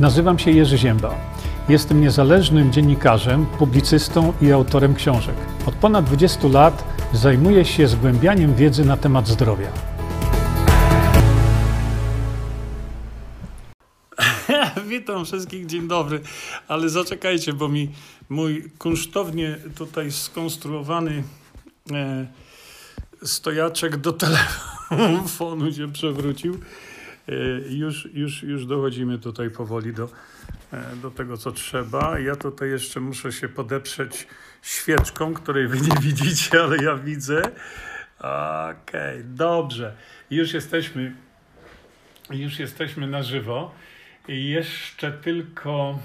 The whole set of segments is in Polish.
Nazywam się Jerzy Ziemba. Jestem niezależnym dziennikarzem, publicystą i autorem książek. Od ponad 20 lat zajmuję się zgłębianiem wiedzy na temat zdrowia. Witam wszystkich, dzień dobry, ale zaczekajcie, bo mi mój kunsztownie tutaj skonstruowany e, stojaczek do telefonu się przewrócił. E, już, już, już dochodzimy tutaj powoli do, e, do tego, co trzeba. Ja tutaj jeszcze muszę się podeprzeć świeczką, której wy nie widzicie, ale ja widzę. Okej, okay, dobrze. Już jesteśmy, już jesteśmy na żywo. Jeszcze tylko.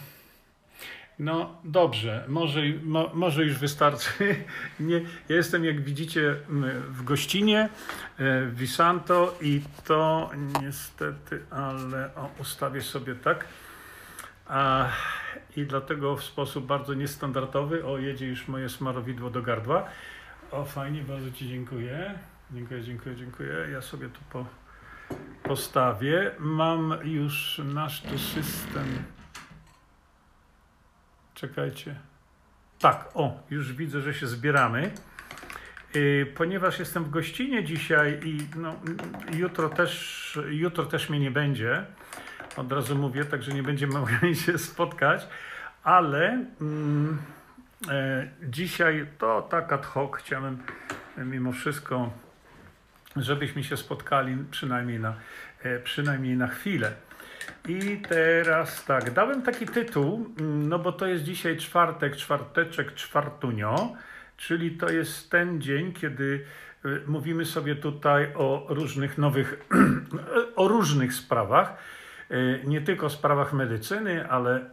No dobrze, może, mo, może już wystarczy. Nie, ja jestem, jak widzicie, w gościnie e, w Visanto i to niestety, ale o, ustawię sobie tak. A, I dlatego w sposób bardzo niestandardowy, o jedzie już moje smarowidło do gardła. O fajnie, bardzo Ci dziękuję. Dziękuję, dziękuję, dziękuję. Ja sobie tu po, postawię. Mam już nasz tu system. Czekajcie. Tak, o, już widzę, że się zbieramy. Yy, ponieważ jestem w gościnie dzisiaj i no, jutro, też, jutro też mnie nie będzie, od razu mówię, także nie będziemy mogli się spotkać, ale mm, e, dzisiaj to tak ad hoc chciałem mimo wszystko żebyśmy się spotkali przynajmniej na, e, przynajmniej na chwilę. I teraz tak, dałem taki tytuł, mm, no bo to jest dzisiaj czwartek, czwarteczek, czwartunio, czyli to jest ten dzień, kiedy e, mówimy sobie tutaj o różnych nowych, o różnych sprawach, e, nie tylko sprawach medycyny, ale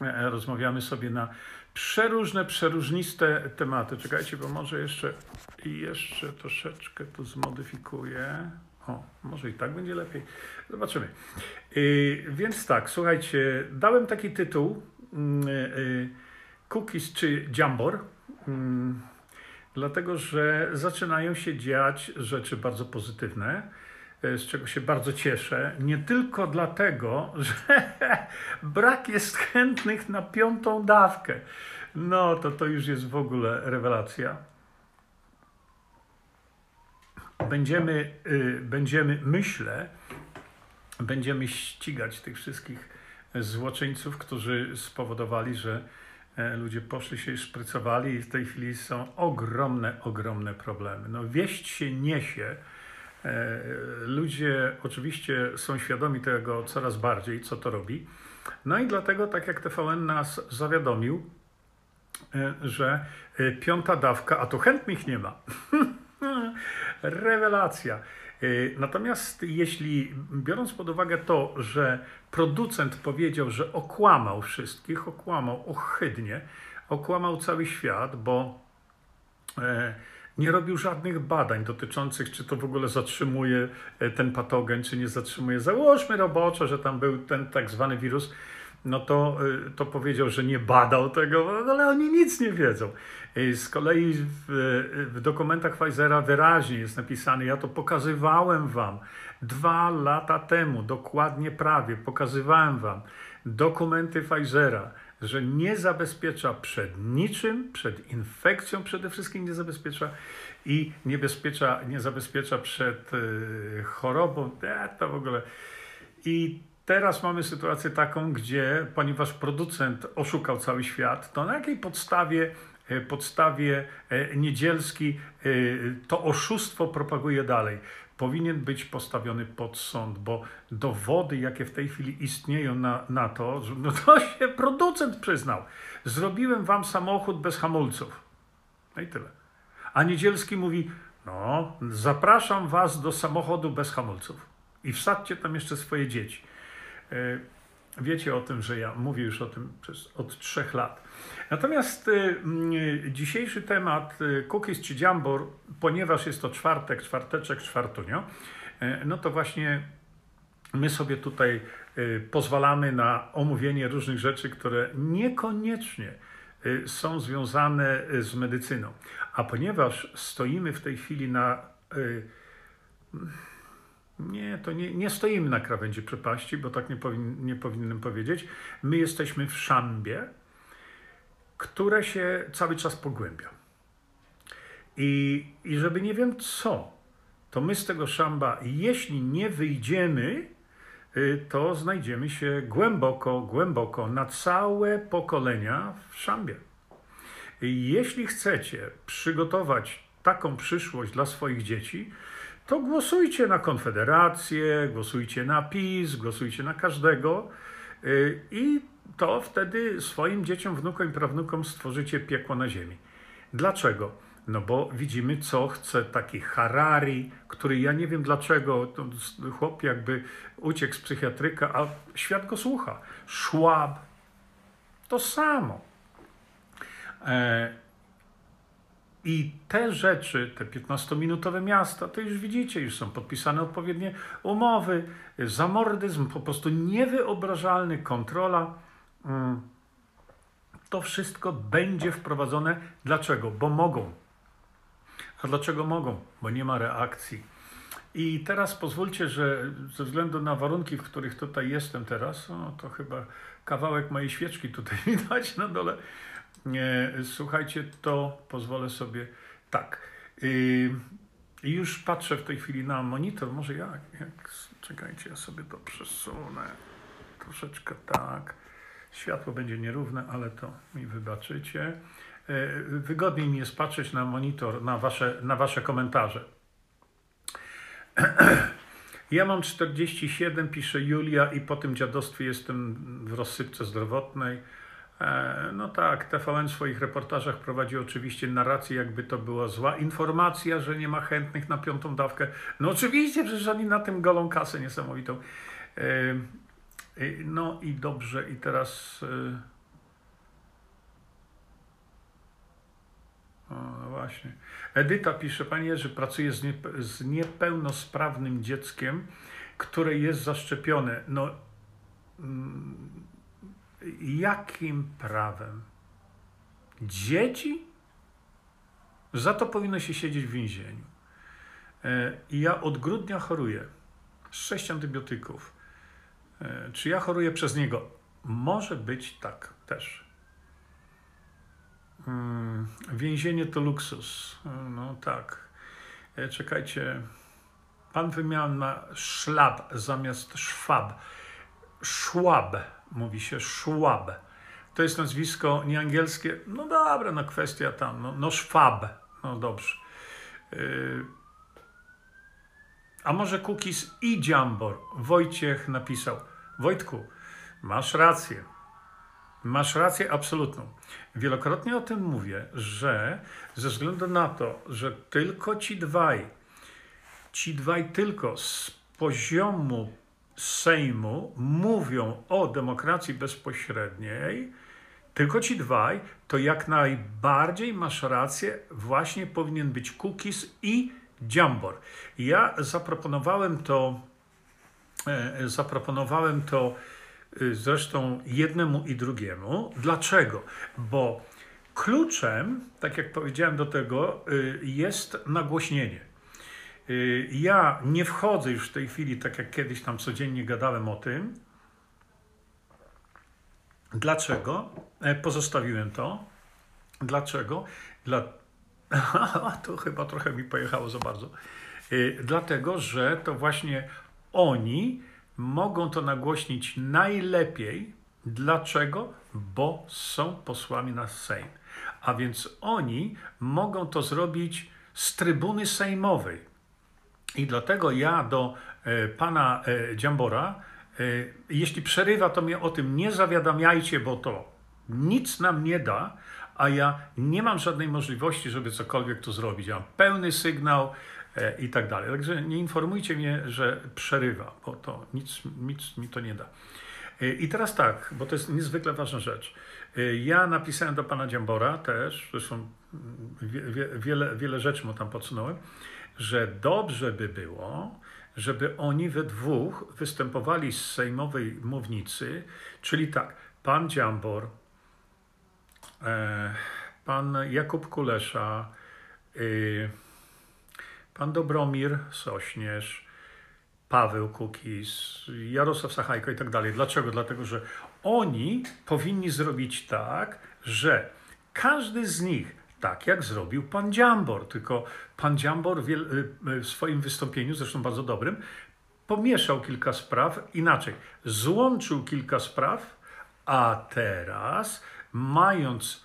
rozmawiamy sobie na przeróżne, przeróżniste tematy. Czekajcie, bo może jeszcze, jeszcze troszeczkę to zmodyfikuję. O, może i tak będzie lepiej. Zobaczymy. Yy, więc tak, słuchajcie, dałem taki tytuł yy, Cookies czy Jambor, yy, dlatego że zaczynają się dziać rzeczy bardzo pozytywne z czego się bardzo cieszę. Nie tylko dlatego, że brak jest chętnych na piątą dawkę. No to to już jest w ogóle rewelacja. Będziemy, y, będziemy myślę, będziemy ścigać tych wszystkich złoczyńców, którzy spowodowali, że e, ludzie poszli się i szprycowali i w tej chwili są ogromne, ogromne problemy. No wieść się niesie, E, ludzie oczywiście są świadomi tego coraz bardziej, co to robi. No i dlatego, tak jak TVN nas zawiadomił, e, że piąta dawka, a tu chętnych nie ma. Rewelacja. Natomiast jeśli biorąc pod uwagę to, że producent powiedział, że okłamał wszystkich, okłamał ohydnie, okłamał cały świat, bo nie robił żadnych badań dotyczących, czy to w ogóle zatrzymuje e, ten patogen, czy nie zatrzymuje. Załóżmy roboczo, że tam był ten tak zwany wirus, no to, e, to powiedział, że nie badał tego, ale oni nic nie wiedzą. Z kolei w, w dokumentach Pfizera wyraźnie jest napisane, ja to pokazywałem wam dwa lata temu, dokładnie prawie, pokazywałem wam dokumenty Pfizera że nie zabezpiecza przed niczym, przed infekcją przede wszystkim nie zabezpiecza i niebezpiecza, nie zabezpiecza przed y, chorobą, e, to w ogóle. I teraz mamy sytuację taką, gdzie ponieważ producent oszukał cały świat, to na jakiej podstawie e, podstawie e, Niedzielski to oszustwo propaguje dalej powinien być postawiony pod sąd, bo dowody, jakie w tej chwili istnieją na, na to, no to się producent przyznał. Zrobiłem wam samochód bez hamulców. No i tyle. A Niedzielski mówi, no, zapraszam was do samochodu bez hamulców i wsadźcie tam jeszcze swoje dzieci. E, wiecie o tym, że ja mówię już o tym przez, od trzech lat. Natomiast y, y, dzisiejszy temat y, cookies czy jambor, ponieważ jest to czwartek, czwarteczek, czwartunio, no to właśnie my sobie tutaj pozwalamy na omówienie różnych rzeczy, które niekoniecznie są związane z medycyną. A ponieważ stoimy w tej chwili na Nie, to nie, nie stoimy na krawędzi przepaści, bo tak nie, powin, nie powinienem powiedzieć. My jesteśmy w szambie, które się cały czas pogłębia. I, I żeby nie wiem co, to my z tego szamba, jeśli nie wyjdziemy, y, to znajdziemy się głęboko, głęboko na całe pokolenia w szambie. I jeśli chcecie przygotować taką przyszłość dla swoich dzieci, to głosujcie na Konfederację, głosujcie na PiS, głosujcie na każdego y, i to wtedy swoim dzieciom, wnukom i prawnukom stworzycie piekło na ziemi. Dlaczego? No bo widzimy, co chce taki Harari, który ja nie wiem dlaczego, chłop jakby uciekł z psychiatryka, a świat go słucha. Schwab, to samo. E, I te rzeczy, te 15-minutowe miasta, to już widzicie, już są podpisane odpowiednie umowy. Zamordyzm po prostu niewyobrażalny, kontrola. Mm. To wszystko będzie wprowadzone. Dlaczego? Bo mogą. A dlaczego mogą? Bo nie ma reakcji. I teraz pozwólcie, że ze względu na warunki, w których tutaj jestem teraz, no to chyba kawałek mojej świeczki tutaj widać na dole. Słuchajcie, to pozwolę sobie tak. I już patrzę w tej chwili na monitor. Może jak, jak czekajcie, ja sobie to przesunę. Troszeczkę tak. Światło będzie nierówne, ale to mi wybaczycie. E, wygodniej mi jest patrzeć na monitor, na wasze, na wasze komentarze. Ja mam 47, pisze Julia, i po tym dziadostwie jestem w rozsypce zdrowotnej. E, no tak, TVN w swoich reportażach prowadzi oczywiście narrację, jakby to była zła informacja, że nie ma chętnych na piątą dawkę. No oczywiście, przecież oni na tym golą kasę niesamowitą. E, no i dobrze, i teraz O, no właśnie. Edyta pisze, panie że pracuje z, z niepełnosprawnym dzieckiem, które jest zaszczepione. No, mm, jakim prawem? Dzieci? Za to powinno się siedzieć w więzieniu. E, I ja od grudnia choruję. Sześć antybiotyków. E, czy ja choruję przez niego? Może być tak też. Hmm, więzienie to luksus. No tak. E, czekajcie. Pan wymiał na szlab zamiast szwab. Szłab, mówi się szłab. To jest nazwisko nieangielskie. No dobra, no kwestia tam. No, no szwab. No dobrze. Yy. A może Cookies i Jambor? Wojciech napisał. Wojtku, masz rację. Masz rację absolutną. Wielokrotnie o tym mówię, że ze względu na to, że tylko ci dwaj, ci dwaj tylko z poziomu Sejmu mówią o demokracji bezpośredniej, tylko ci dwaj, to jak najbardziej masz rację, właśnie powinien być Cookies i Jambor. Ja zaproponowałem to, e, zaproponowałem to Y, zresztą jednemu i drugiemu. Dlaczego? Bo kluczem, tak jak powiedziałem do tego, y, jest nagłośnienie. Y, ja nie wchodzę już w tej chwili, tak jak kiedyś tam codziennie gadałem o tym. Dlaczego? E, pozostawiłem to. Dlaczego? Dla... to chyba trochę mi pojechało za bardzo. Dlatego, że to właśnie oni mogą to nagłośnić najlepiej. Dlaczego? Bo są posłami na Sejm. A więc oni mogą to zrobić z trybuny sejmowej. I dlatego ja do e, pana e, Dziambora, e, jeśli przerywa, to mnie o tym nie zawiadamiajcie, bo to nic nam nie da, a ja nie mam żadnej możliwości, żeby cokolwiek tu zrobić. Ja mam pełny sygnał, i tak dalej. Także nie informujcie mnie, że przerywa, bo to nic, nic mi to nie da. I teraz tak, bo to jest niezwykle ważna rzecz. Ja napisałem do pana Dziambora też, zresztą mm, wie, wiele, wiele rzeczy mu tam podsunąłem, że dobrze by było, żeby oni we dwóch występowali z sejmowej mównicy, czyli tak, pan Dziambor, pan Jakub Kulesza, pan Dobromir Sośnierz Paweł Kukiz, Jarosław Sachajko i tak dalej. Dlaczego? Dlatego, że oni powinni zrobić tak, że każdy z nich, tak jak zrobił pan Dziambor, tylko pan Dziambor w swoim wystąpieniu, zresztą bardzo dobrym, pomieszał kilka spraw inaczej. Złączył kilka spraw, a teraz, mając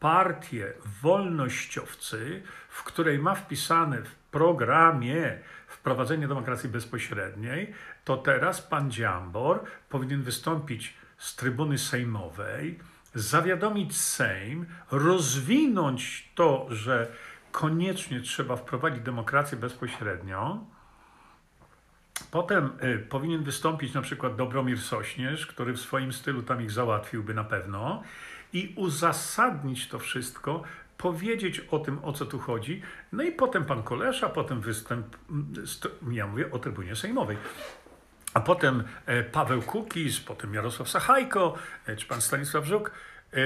partię wolnościowcy, w której ma wpisane w programie wprowadzenie demokracji bezpośredniej, to teraz pan Dziambor powinien wystąpić z trybuny sejmowej, zawiadomić Sejm, rozwinąć to, że koniecznie trzeba wprowadzić demokrację bezpośrednią. Potem y, powinien wystąpić na przykład Dobromir Sośnierz, który w swoim stylu tam ich załatwiłby na pewno, i uzasadnić to wszystko, powiedzieć o tym, o co tu chodzi. No i potem pan Kolesza, potem występ, ja mówię o trybunie sejmowej. A potem e, Paweł Kukiz, potem Jarosław Sachajko, e, czy pan Stanisław Żuk, e,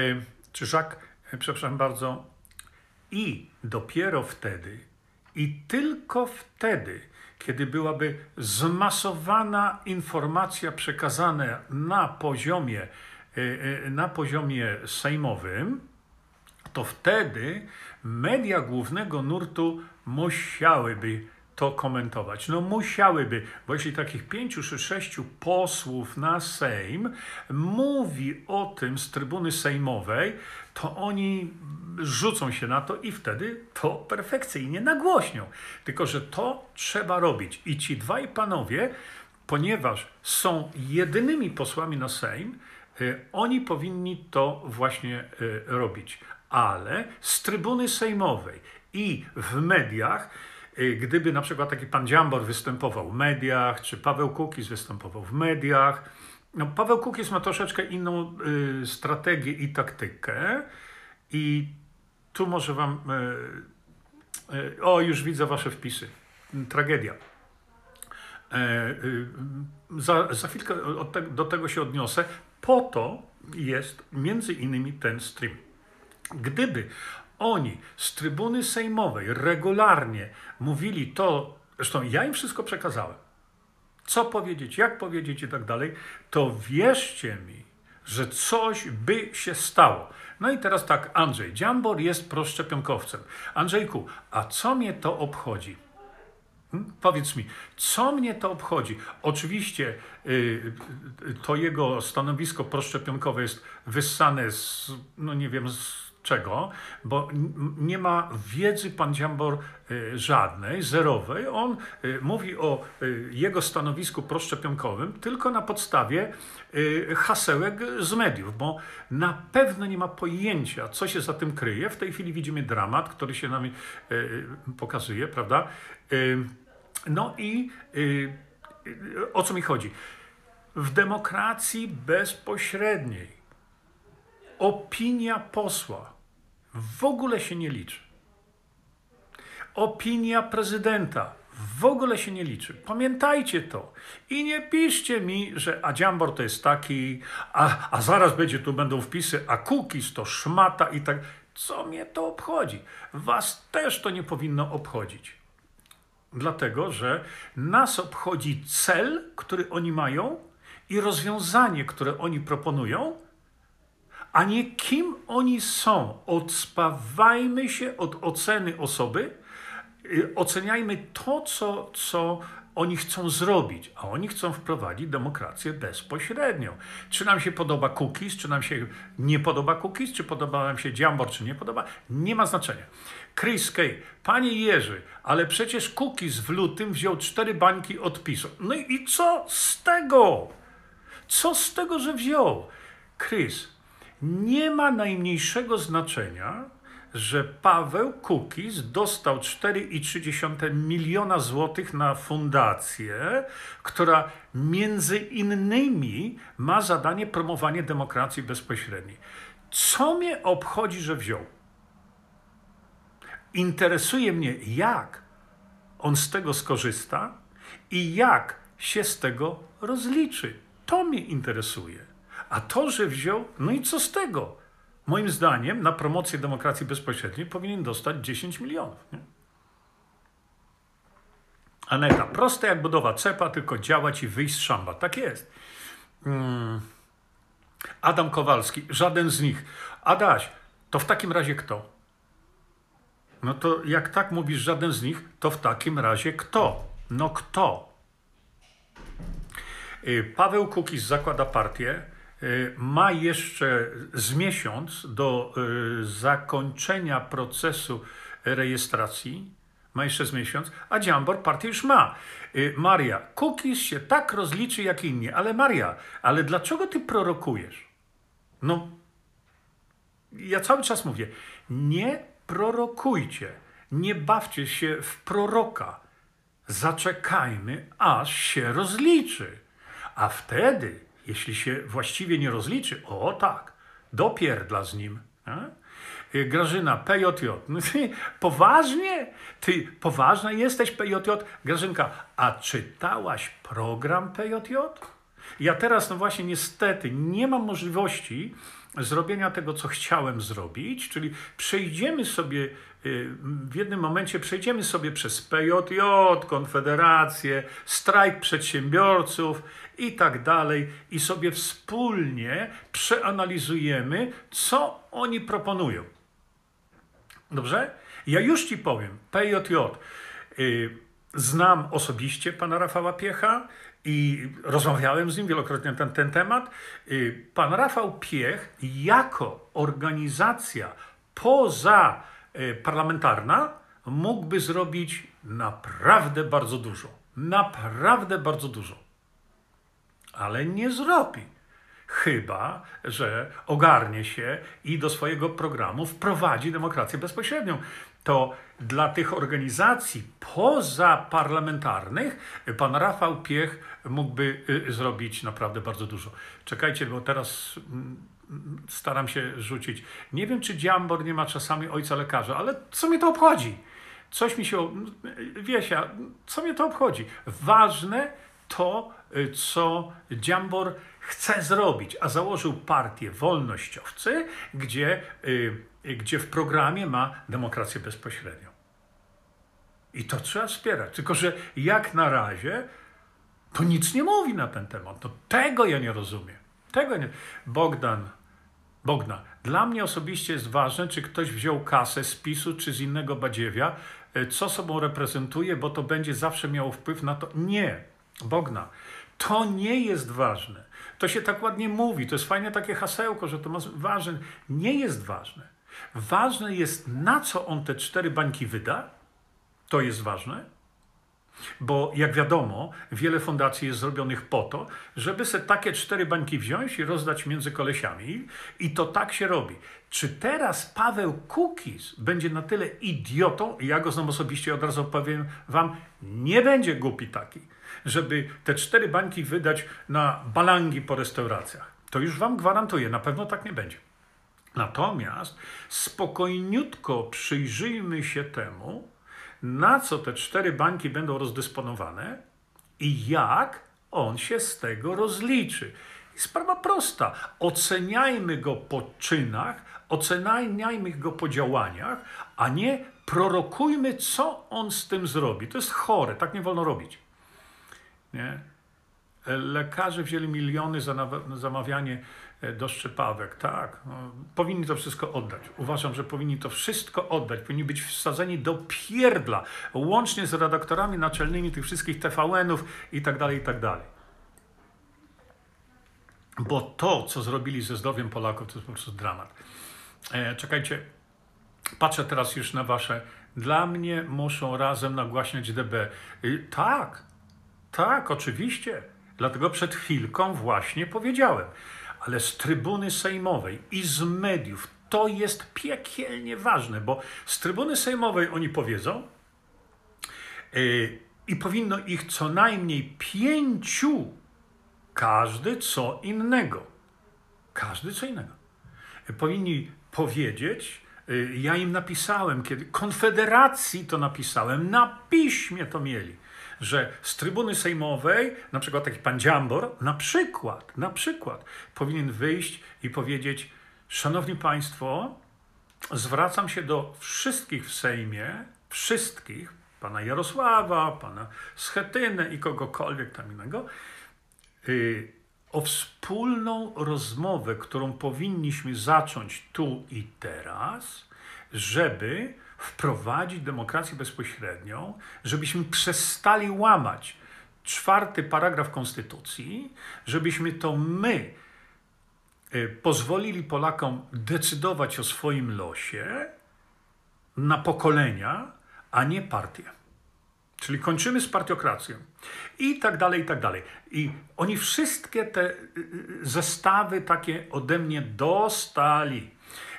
czy Żak, przepraszam bardzo. I dopiero wtedy, i tylko wtedy, kiedy byłaby zmasowana informacja przekazana na poziomie, na poziomie sejmowym, to wtedy media głównego nurtu musiałyby to komentować. No musiałyby, bo jeśli takich pięciu czy sześciu posłów na Sejm mówi o tym z trybuny sejmowej, to oni rzucą się na to i wtedy to perfekcyjnie nagłośnią. Tylko, że to trzeba robić. I ci dwaj panowie, ponieważ są jedynymi posłami na Sejm, y, oni powinni to właśnie y, robić. Ale z trybuny sejmowej i w mediach gdyby na przykład taki pan Dziambor występował w mediach, czy Paweł Kukiz występował w mediach, no, Paweł Kukiz ma troszeczkę inną y, strategię i taktykę i tu może wam... Y, y, o, już widzę wasze wpisy. Tragedia. E, y, za, za chwilkę te, do tego się odniosę. Po to jest między innymi ten stream. Gdyby oni z trybuny sejmowej regularnie mówili to, zresztą ja im wszystko przekazałem, co powiedzieć, jak powiedzieć i tak dalej, to wierzcie mi, że coś by się stało. No i teraz tak, Andrzej, Dziambor jest proszczepionkowcem. Andrzejku, a co mnie to obchodzi? Hmm? Powiedz mi, co mnie to obchodzi? Oczywiście yy, to jego stanowisko proszczepionkowe jest wyssane z, no nie wiem, z Czego? Bo nie ma wiedzy pan Dziambor y, żadnej, zerowej. On y, mówi o y, jego stanowisku proszczepionkowym tylko na podstawie hasełek z mediów, bo na pewno nie ma pojęcia, co się za tym kryje. W tej chwili widzimy dramat, który się nam pokazuje, prawda? No i o co mi chodzi? W demokracji bezpośredniej opinia posła w ogóle się nie liczy. Opinia prezydenta w ogóle się nie liczy. Pamiętajcie to. I nie piszcie mi, że a Dziambor to jest taki, a, a zaraz będzie tu będą wpisy, a Kukis to szmata i tak. Co mnie to obchodzi? Was też to nie powinno obchodzić. Dlatego, że nas obchodzi cel, który oni mają i rozwiązanie, które oni proponują, a nie kim oni są. Odspawajmy się od oceny osoby, y, oceniajmy to, co, co oni chcą zrobić, a oni chcą wprowadzić demokrację bezpośrednią. Czy nam się podoba cookies, czy nam się nie podoba cookies, czy podoba nam się Dziambor, czy nie podoba, nie ma znaczenia. Chris Kay, panie Jerzy, ale przecież cookies w lutym wziął cztery bańki odpisu. No i co z tego? Co z tego, że wziął? Chris, nie ma najmniejszego znaczenia, że Paweł Kukiz dostał 4,3 miliona złotych na fundację, która między innymi ma zadanie promowanie demokracji bezpośredniej. Co mnie obchodzi, że wziął? Interesuje mnie, jak on z tego skorzysta i jak się z tego rozliczy. To mnie interesuje. A to, że wziął, no i co z tego? Moim zdaniem na promocję demokracji bezpośredniej powinien dostać 10 milionów. Nie? Aneta, proste jak budowa cepa, tylko działać i wyjść z szamba. Tak jest. Mm. Adam Kowalski, żaden z nich. Adaś, to w takim razie kto? No to jak tak mówisz, żaden z nich, to w takim razie kto? No kto? Y, Paweł Kukiz zakłada partię. Y, ma jeszcze z miesiąc do y, zakończenia procesu rejestracji. Ma jeszcze z miesiąc, a Dziambor partię już ma. Maria, Kukiz się tak rozliczy jak inni, ale Maria, ale dlaczego ty prorokujesz? No, ja cały czas mówię, nie prorokujcie, nie bawcie się w proroka. Zaczekajmy, aż się rozliczy. A wtedy, jeśli się właściwie nie rozliczy, o tak, dopierdla z nim. Y, Grażyna, PJJ. Poważnie? Ty poważna jesteś PJJ? Grażynka, a czytałaś program PJJ? Ja teraz, no właśnie, niestety nie mam możliwości zrobienia tego, co chciałem zrobić, czyli przejdziemy sobie y, w jednym momencie przejdziemy sobie przez PJJ, Konfederację, strajk przedsiębiorców i tak dalej, i sobie wspólnie przeanalizujemy, co oni proponują. Dobrze? Ja już ci powiem, PJJ. Y, znam osobiście pana Rafała Piecha i rozmawiałem z nim wielokrotnie na ten, ten temat. Y, pan Rafał Piech jako organizacja poza y, parlamentarna mógłby zrobić naprawdę bardzo dużo. Naprawdę bardzo dużo. Ale nie zrobi. Chyba, że ogarnie się i do swojego programu wprowadzi demokrację bezpośrednią to dla tych organizacji pozaparlamentarnych pan Rafał Piech mógłby y, zrobić naprawdę bardzo dużo. Czekajcie, bo teraz mm, staram się rzucić. Nie wiem, czy Dziambor nie ma czasami ojca lekarza, ale co mnie to obchodzi? Coś mi się, Wiesia, co mnie to obchodzi? Ważne to, y, co Dziambor chce zrobić, a założył partię wolnościowcy, gdzie y, gdzie w programie ma demokrację bezpośrednią. I to trzeba wspierać. Tylko, że jak na razie to nic nie mówi na ten temat. To tego ja nie rozumiem. Tego nie. Bogdan, Bogdan, dla mnie osobiście jest ważne, czy ktoś wziął kasę z PiSu czy z innego badziewia, co sobą reprezentuje, bo to będzie zawsze miało wpływ na to. Nie, Bogna, to nie jest ważne. To się tak ładnie mówi, to jest fajne takie hasełko, że to ma ważne. Nie jest ważne. Ważne jest, na co on te cztery bańki wyda. To jest ważne. Bo jak wiadomo, wiele fundacji jest zrobionych po to, żeby se takie cztery bańki wziąć i rozdać między kolesiami. I to tak się robi. Czy teraz Paweł Kukiz będzie na tyle idiotą, ja go znam osobiście, od razu powiem wam, nie będzie głupi taki, żeby te cztery bańki wydać na balangi po restauracjach. To już wam gwarantuję, na pewno tak nie będzie. Natomiast spokojniutko przyjrzyjmy się temu, na co te cztery bańki będą rozdysponowane i jak on się z tego rozliczy. I sprawa prosta. Oceniajmy go po czynach, oceniajmy go po działaniach, a nie prorokujmy, co on z tym zrobi. To jest chore, tak nie wolno robić. Nie? Lekarze wzięli miliony za zamawianie E, do szczepawek. Tak, no, powinni to wszystko oddać. Uważam, że powinni to wszystko oddać. Powinni być wsadzeni do pierdla, łącznie z redaktorami naczelnymi tych wszystkich TVN-ów i tak dalej, i tak dalej. Bo to, co zrobili ze zdrowiem Polaków, to jest po prostu dramat. E, czekajcie, patrzę teraz już na wasze. Dla mnie muszą razem nagłaśniać DB. E, tak, tak, oczywiście. Dlatego przed chwilką właśnie powiedziałem ale z trybuny sejmowej i z mediów. To jest piekielnie ważne, bo z trybuny sejmowej oni powiedzą yy, i powinno ich co najmniej pięciu, każdy co innego. Każdy co innego. Powinni powiedzieć, yy, ja im napisałem, kiedy Konfederacji to napisałem, na piśmie to mieli że z trybuny sejmowej, na przykład taki pan Dziambor, na przykład, na przykład powinien wyjść i powiedzieć: Szanowni Państwo, zwracam się do wszystkich w Sejmie, wszystkich, pana Jarosława, pana Schetynę i kogokolwiek tam innego, y, o wspólną rozmowę, którą powinniśmy zacząć tu i teraz, żeby wprowadzić demokrację bezpośrednią, żebyśmy przestali łamać czwarty paragraf Konstytucji, żebyśmy to my y, pozwolili Polakom decydować o swoim losie na pokolenia, a nie partie. Czyli kończymy z partiokracją. I tak dalej, i tak dalej. I oni wszystkie te y, y, zestawy takie ode mnie dostali.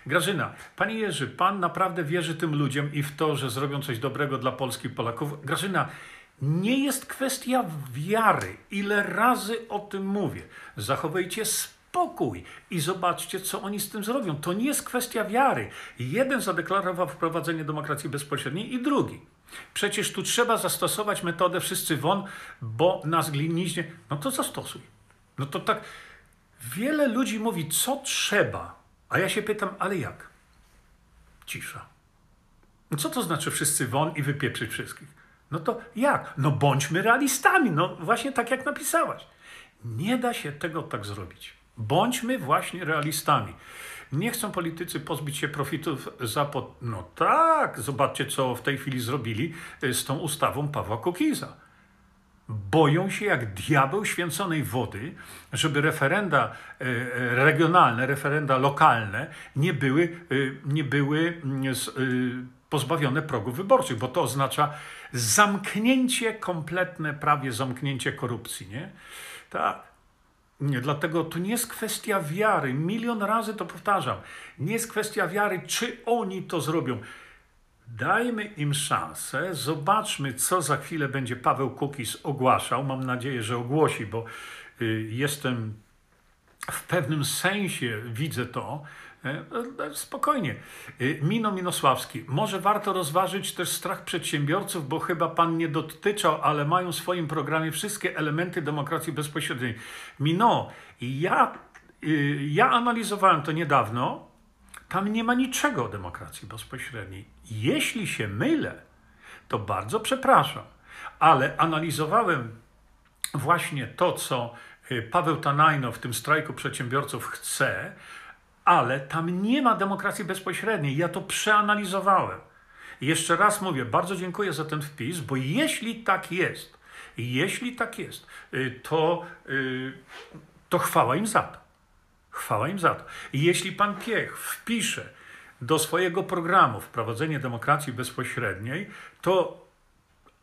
Grażyna, panie Jerzy, pan naprawdę wierzy tym ludziom i w to, że zrobią coś dobrego dla Polski i Polaków? Grażyna, nie jest kwestia wiary. Ile razy o tym mówię? Zachowajcie spokój i zobaczcie, co oni z tym zrobią. To nie jest kwestia wiary. Jeden zadeklarował wprowadzenie demokracji bezpośredniej i drugi. Przecież tu trzeba zastosować metodę wszyscy won, bo nas gliniźnie. No to zastosuj. No to tak. Wiele ludzi mówi, co trzeba, a ja się pytam, ale jak? Cisza. No co to znaczy wszyscy won i wypieprzyć wszystkich? No to jak? No bądźmy realistami, no właśnie tak jak napisałaś. Nie da się tego tak zrobić. Bądźmy właśnie realistami. Nie chcą politycy pozbyć się profitów za... Po... No tak, zobaczcie, co w tej chwili zrobili y, z tą ustawą Pawła Kukiza. Boją się jak diabeł święconej wody, żeby referenda y, y, regionalne, referenda lokalne nie były, nie były mm, pozbawione progów wyborczych, bo to oznacza zamknięcie kompletne, prawie zamknięcie korupcji. Nie? Tak. Nie, dlatego to nie jest kwestia wiary. Milion razy to powtarzam. Nie jest kwestia wiary, czy oni to zrobią. Dajmy im szansę, zobaczmy, co za chwilę będzie Paweł Kukis ogłaszał. Mam nadzieję, że ogłosi, bo y, jestem w pewnym sensie, widzę to, E, e, spokojnie. E, Mino Minosławski, może warto rozważyć też strach przedsiębiorców, bo chyba pan nie dotyczał, ale mają w swoim programie wszystkie elementy demokracji bezpośredniej. Mino, ja, ja analizowałem to niedawno. Tam nie ma niczego o demokracji bezpośredniej. Jeśli się mylę, to bardzo przepraszam, ale analizowałem właśnie to, co Paweł Tanajno w tym strajku przedsiębiorców chce, ale tam nie ma demokracji bezpośredniej. Ja to przeanalizowałem. Jeszcze raz mówię, bardzo dziękuję za ten wpis, bo jeśli tak jest, jeśli tak jest, y, to, y, to chwała im za to. Chwała im za to. I jeśli pan Piech wpisze do swojego programu wprowadzenie demokracji bezpośredniej, to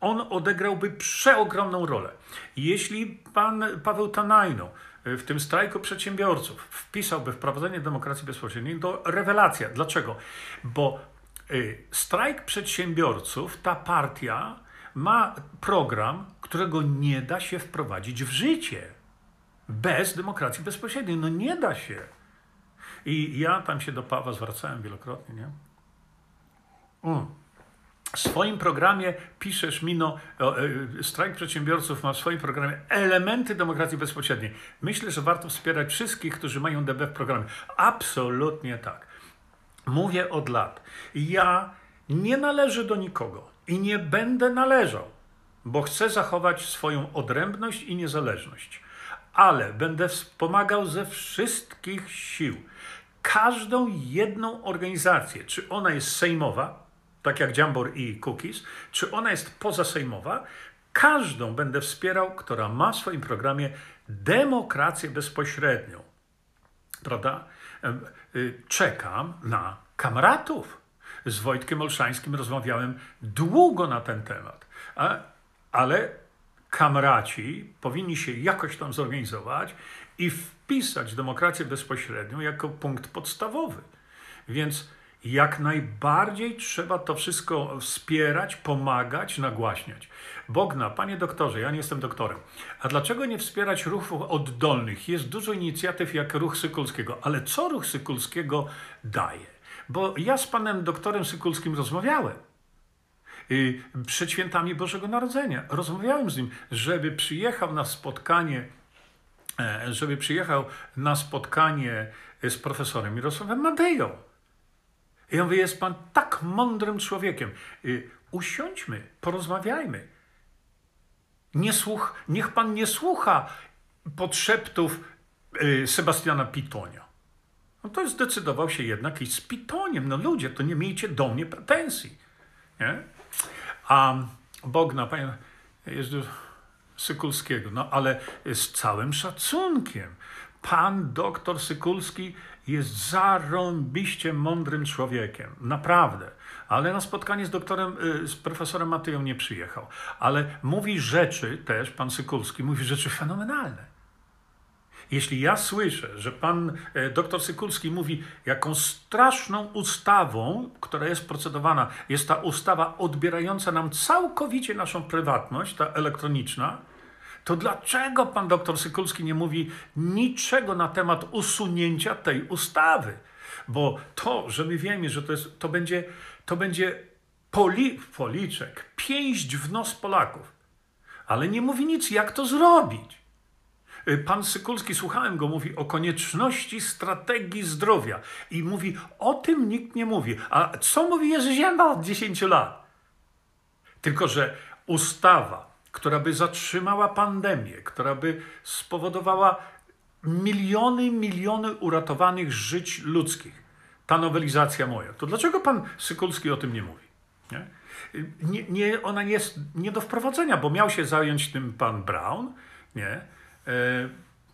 on odegrałby przeogromną rolę. Jeśli pan Paweł Tanajno w tym strajku przedsiębiorców wpisałby wprowadzenie demokracji bezpośredniej, to rewelacja. Dlaczego? Bo y, strajk przedsiębiorców, ta partia ma program, którego nie da się wprowadzić w życie bez demokracji bezpośredniej. No nie da się. I ja tam się do Pawła zwracałem wielokrotnie, nie? Mm w swoim programie piszesz, Mino, e, strajk przedsiębiorców ma w swoim programie elementy demokracji bezpośredniej. Myślę, że warto wspierać wszystkich, którzy mają DB w programie. Absolutnie tak. Mówię od lat. Ja nie należę do nikogo i nie będę należał, bo chcę zachować swoją odrębność i niezależność. Ale będę wspomagał ze wszystkich sił każdą jedną organizację, czy ona jest sejmowa, tak jak Jambor i Cookies, czy ona jest pozasejmowa, każdą będę wspierał, która ma w swoim programie demokrację bezpośrednią. Prawda? Y, czekam na kamratów. Z Wojtkiem Olszańskim rozmawiałem długo na ten temat, ale kamraci powinni się jakoś tam zorganizować i wpisać demokrację bezpośrednią jako punkt podstawowy. Więc jak najbardziej trzeba to wszystko wspierać, pomagać, nagłaśniać. Bogna, panie doktorze, ja nie jestem doktorem. A dlaczego nie wspierać ruchów oddolnych? Jest dużo inicjatyw jak ruch Sykulskiego, ale co ruch Sykulskiego daje? Bo ja z panem doktorem Sykulskim rozmawiałem przed świętami Bożego Narodzenia. Rozmawiałem z nim, żeby przyjechał na spotkanie, e, żeby przyjechał na spotkanie z profesorem Mirosławem Madeją. Ja mówię, jest pan tak mądrym człowiekiem. Y, usiądźmy, porozmawiajmy. Nie słuch, niech pan nie słucha podszeptów y, Sebastiana Pitonia. No to zdecydował się jednak iść z Pitoniem. No ludzie, to nie miejcie do mnie pretensji. Nie? A Bogna, panie Jezu, Sykulskiego, no ale z całym szacunkiem. Pan doktor Sykulski jest zarąbiście mądrym człowiekiem. Naprawdę. Ale na spotkanie z doktorem, y, z profesorem Matyją nie przyjechał. Ale mówi rzeczy też, pan Sykulski mówi rzeczy fenomenalne. Jeśli ja słyszę, że pan e, doktor Sykulski mówi, jaką straszną ustawą, która jest procedowana, jest ta ustawa odbierająca nam całkowicie naszą prywatność, ta elektroniczna, to dlaczego pan doktor Sykulski nie mówi niczego na temat usunięcia tej ustawy? Bo to, że my wiemy, że to, jest, to będzie, to będzie poli, policzek, pięść w nos Polaków, ale nie mówi nic, jak to zrobić. Y, pan Sykulski, słuchałem go, mówi o konieczności strategii zdrowia i mówi, o tym nikt nie mówi. A co mówi Jerzy Ziemba od 10 lat? Tylko, że ustawa, która by zatrzymała pandemię, która by spowodowała miliony, miliony uratowanych żyć ludzkich, ta nowelizacja moja, to dlaczego pan Sykulski o tym nie mówi? Nie? Nie, nie, ona jest nie do wprowadzenia, bo miał się zająć tym pan Brown, nie? E,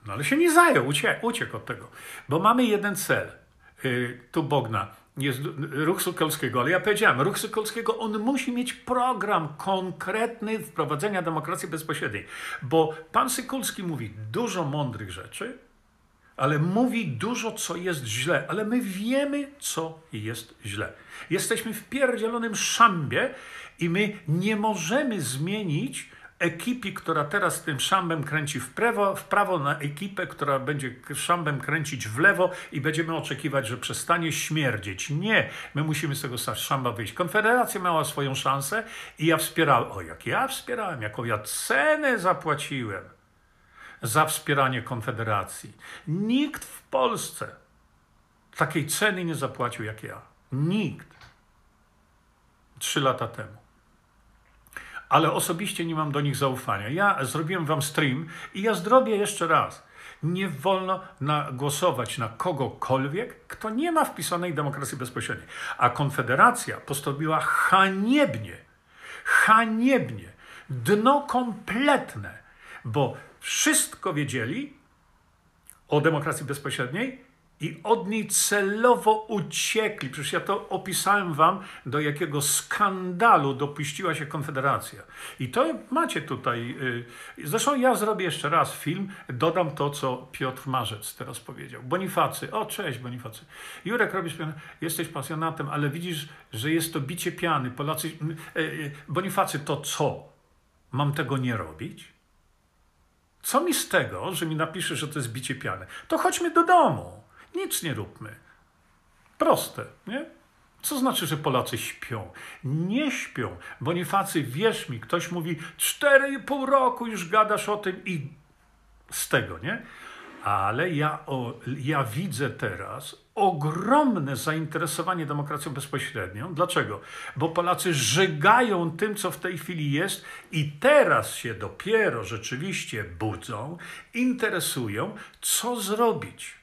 no ale się nie zajął, uciekł, uciekł od tego. Bo mamy jeden cel. E, tu Bogna, jest ruch Sykolskiego, ale ja powiedziałem, ruch Sykolskiego, on musi mieć program konkretny wprowadzenia demokracji bezpośredniej. Bo pan Sykulski mówi dużo mądrych rzeczy, ale mówi dużo, co jest źle, ale my wiemy, co jest źle. Jesteśmy w pierdzielonym szambie i my nie możemy zmienić ekipie, która teraz tym szambem kręci w prawo, w prawo na ekipę, która będzie szambem kręcić w lewo i będziemy oczekiwać, że przestanie śmierdzieć. Nie, my musimy z tego szamba wyjść. Konfederacja miała swoją szansę i ja wspierałem. O, jak ja wspierałem, jaką ja cenę zapłaciłem za wspieranie Konfederacji. Nikt w Polsce takiej ceny nie zapłacił jak ja. Nikt. Trzy lata temu ale osobiście nie mam do nich zaufania. Ja zrobiłem wam stream i ja zrobię jeszcze raz. Nie wolno na, głosować na kogokolwiek, kto nie ma wpisanej demokracji bezpośredniej. A Konfederacja postawiła haniebnie, haniebnie, dno kompletne, bo wszystko wiedzieli o demokracji bezpośredniej, i od niej celowo uciekli. Przecież ja to opisałem wam, do jakiego skandalu dopuściła się Konfederacja. I to macie tutaj. Y, zresztą ja zrobię jeszcze raz film, dodam to, co Piotr Marzec teraz powiedział. Bonifacy, o cześć Bonifacy. Jurek, robisz, jesteś pasjonatem, ale widzisz, że jest to bicie piany. Polacy, y, y, Bonifacy, to co? Mam tego nie robić? Co mi z tego, że mi napiszesz, że to jest bicie piany? To chodźmy do domu. Nic nie róbmy. Proste, nie? Co znaczy, że Polacy śpią? Nie śpią. Bonifacy, wierz mi, ktoś mówi, cztery i pół roku już gadasz o tym i z tego, nie? Ale ja, o, ja widzę teraz ogromne zainteresowanie demokracją bezpośrednią. Dlaczego? Bo Polacy żygają tym, co w tej chwili jest, i teraz się dopiero rzeczywiście budzą, interesują, co zrobić.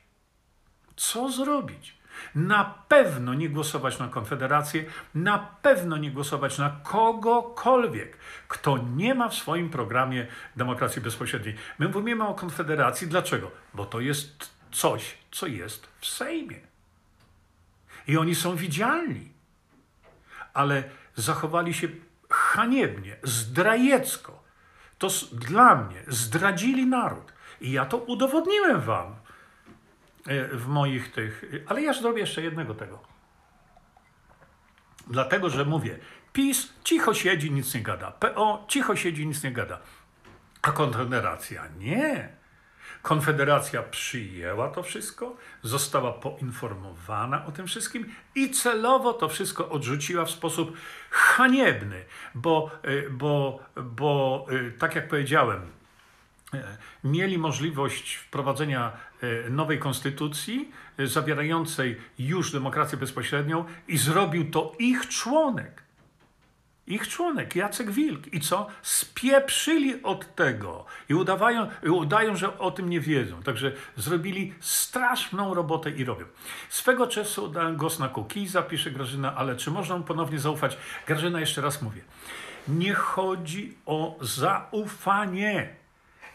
Co zrobić? Na pewno nie głosować na Konfederację, na pewno nie głosować na kogokolwiek, kto nie ma w swoim programie demokracji bezpośredniej. My mówimy o Konfederacji, dlaczego? Bo to jest coś, co jest w Sejmie. I oni są widzialni, ale zachowali się haniebnie, zdrajecko. To dla mnie zdradzili naród. I ja to udowodniłem wam w moich tych. Ale ja zrobię jeszcze jednego tego. Dlatego, że mówię, PiS cicho siedzi, nic nie gada. PO cicho siedzi, nic nie gada. A Konfederacja nie. Konfederacja przyjęła to wszystko, została poinformowana o tym wszystkim i celowo to wszystko odrzuciła w sposób haniebny, bo, e, bo, bo e, tak jak powiedziałem, mieli możliwość wprowadzenia e, nowej konstytucji e, zawierającej już demokrację bezpośrednią i zrobił to ich członek. ich członek, Jacek Wilk. I co? Spieprzyli od tego i udawają, udają, że o tym nie wiedzą. Także zrobili straszną robotę i robią. Swego czasu dałem głos na Kukiza, pisze Grażyna, ale czy można mu ponownie zaufać? Grażyna, jeszcze raz mówię. Nie chodzi o zaufanie.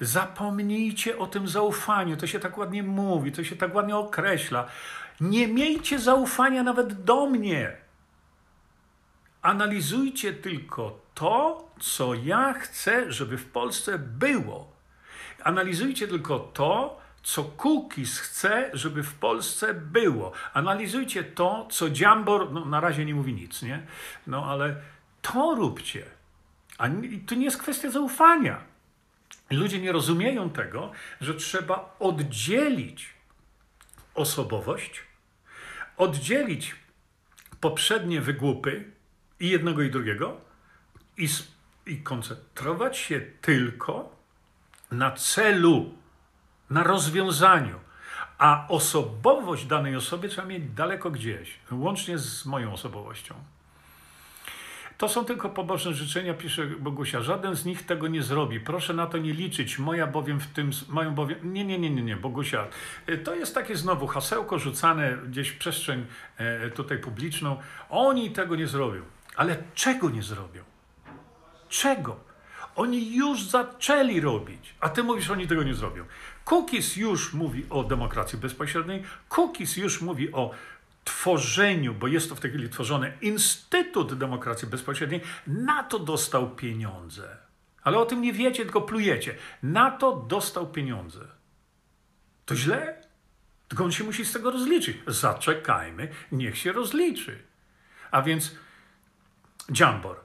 Zapomnijcie o tym zaufaniu. To się tak ładnie mówi, to się tak ładnie określa. Nie miejcie zaufania nawet do mnie. Analizujcie tylko to, co ja chcę, żeby w Polsce było. Analizujcie tylko to, co Kukis chce, żeby w Polsce było. Analizujcie to, co Dziambor, no na razie nie mówi nic, nie? No ale to róbcie. A to nie jest kwestia zaufania. Ludzie nie rozumieją tego, że trzeba oddzielić osobowość, oddzielić poprzednie wygłupy i jednego i drugiego i, i koncentrować się tylko na celu, na rozwiązaniu. A osobowość danej osoby trzeba mieć daleko gdzieś, łącznie z moją osobowością. To są tylko poboczne życzenia, pisze Bogusia. Żaden z nich tego nie zrobi. Proszę na to nie liczyć. Moja bowiem w tym, mają bowiem... Nie, nie, nie, nie, nie, Bogusia. Y, to jest takie znowu hasełko rzucane gdzieś w przestrzeń e, tutaj publiczną. Oni tego nie zrobią. Ale czego nie zrobią? Czego? Oni już zaczęli robić, a ty mówisz, oni tego nie zrobią. Cookies już mówi o demokracji bezpośredniej, Cookies już mówi o tworzeniu, bo jest to w tej chwili tworzony Instytut Demokracji Bezpośredniej, na to dostał pieniądze. Ale o tym nie wiecie, tylko plujecie. Na to dostał pieniądze. To źle? Tylko on się musi z tego rozliczyć. Zaczekajmy, niech się rozliczy. A więc Dziambor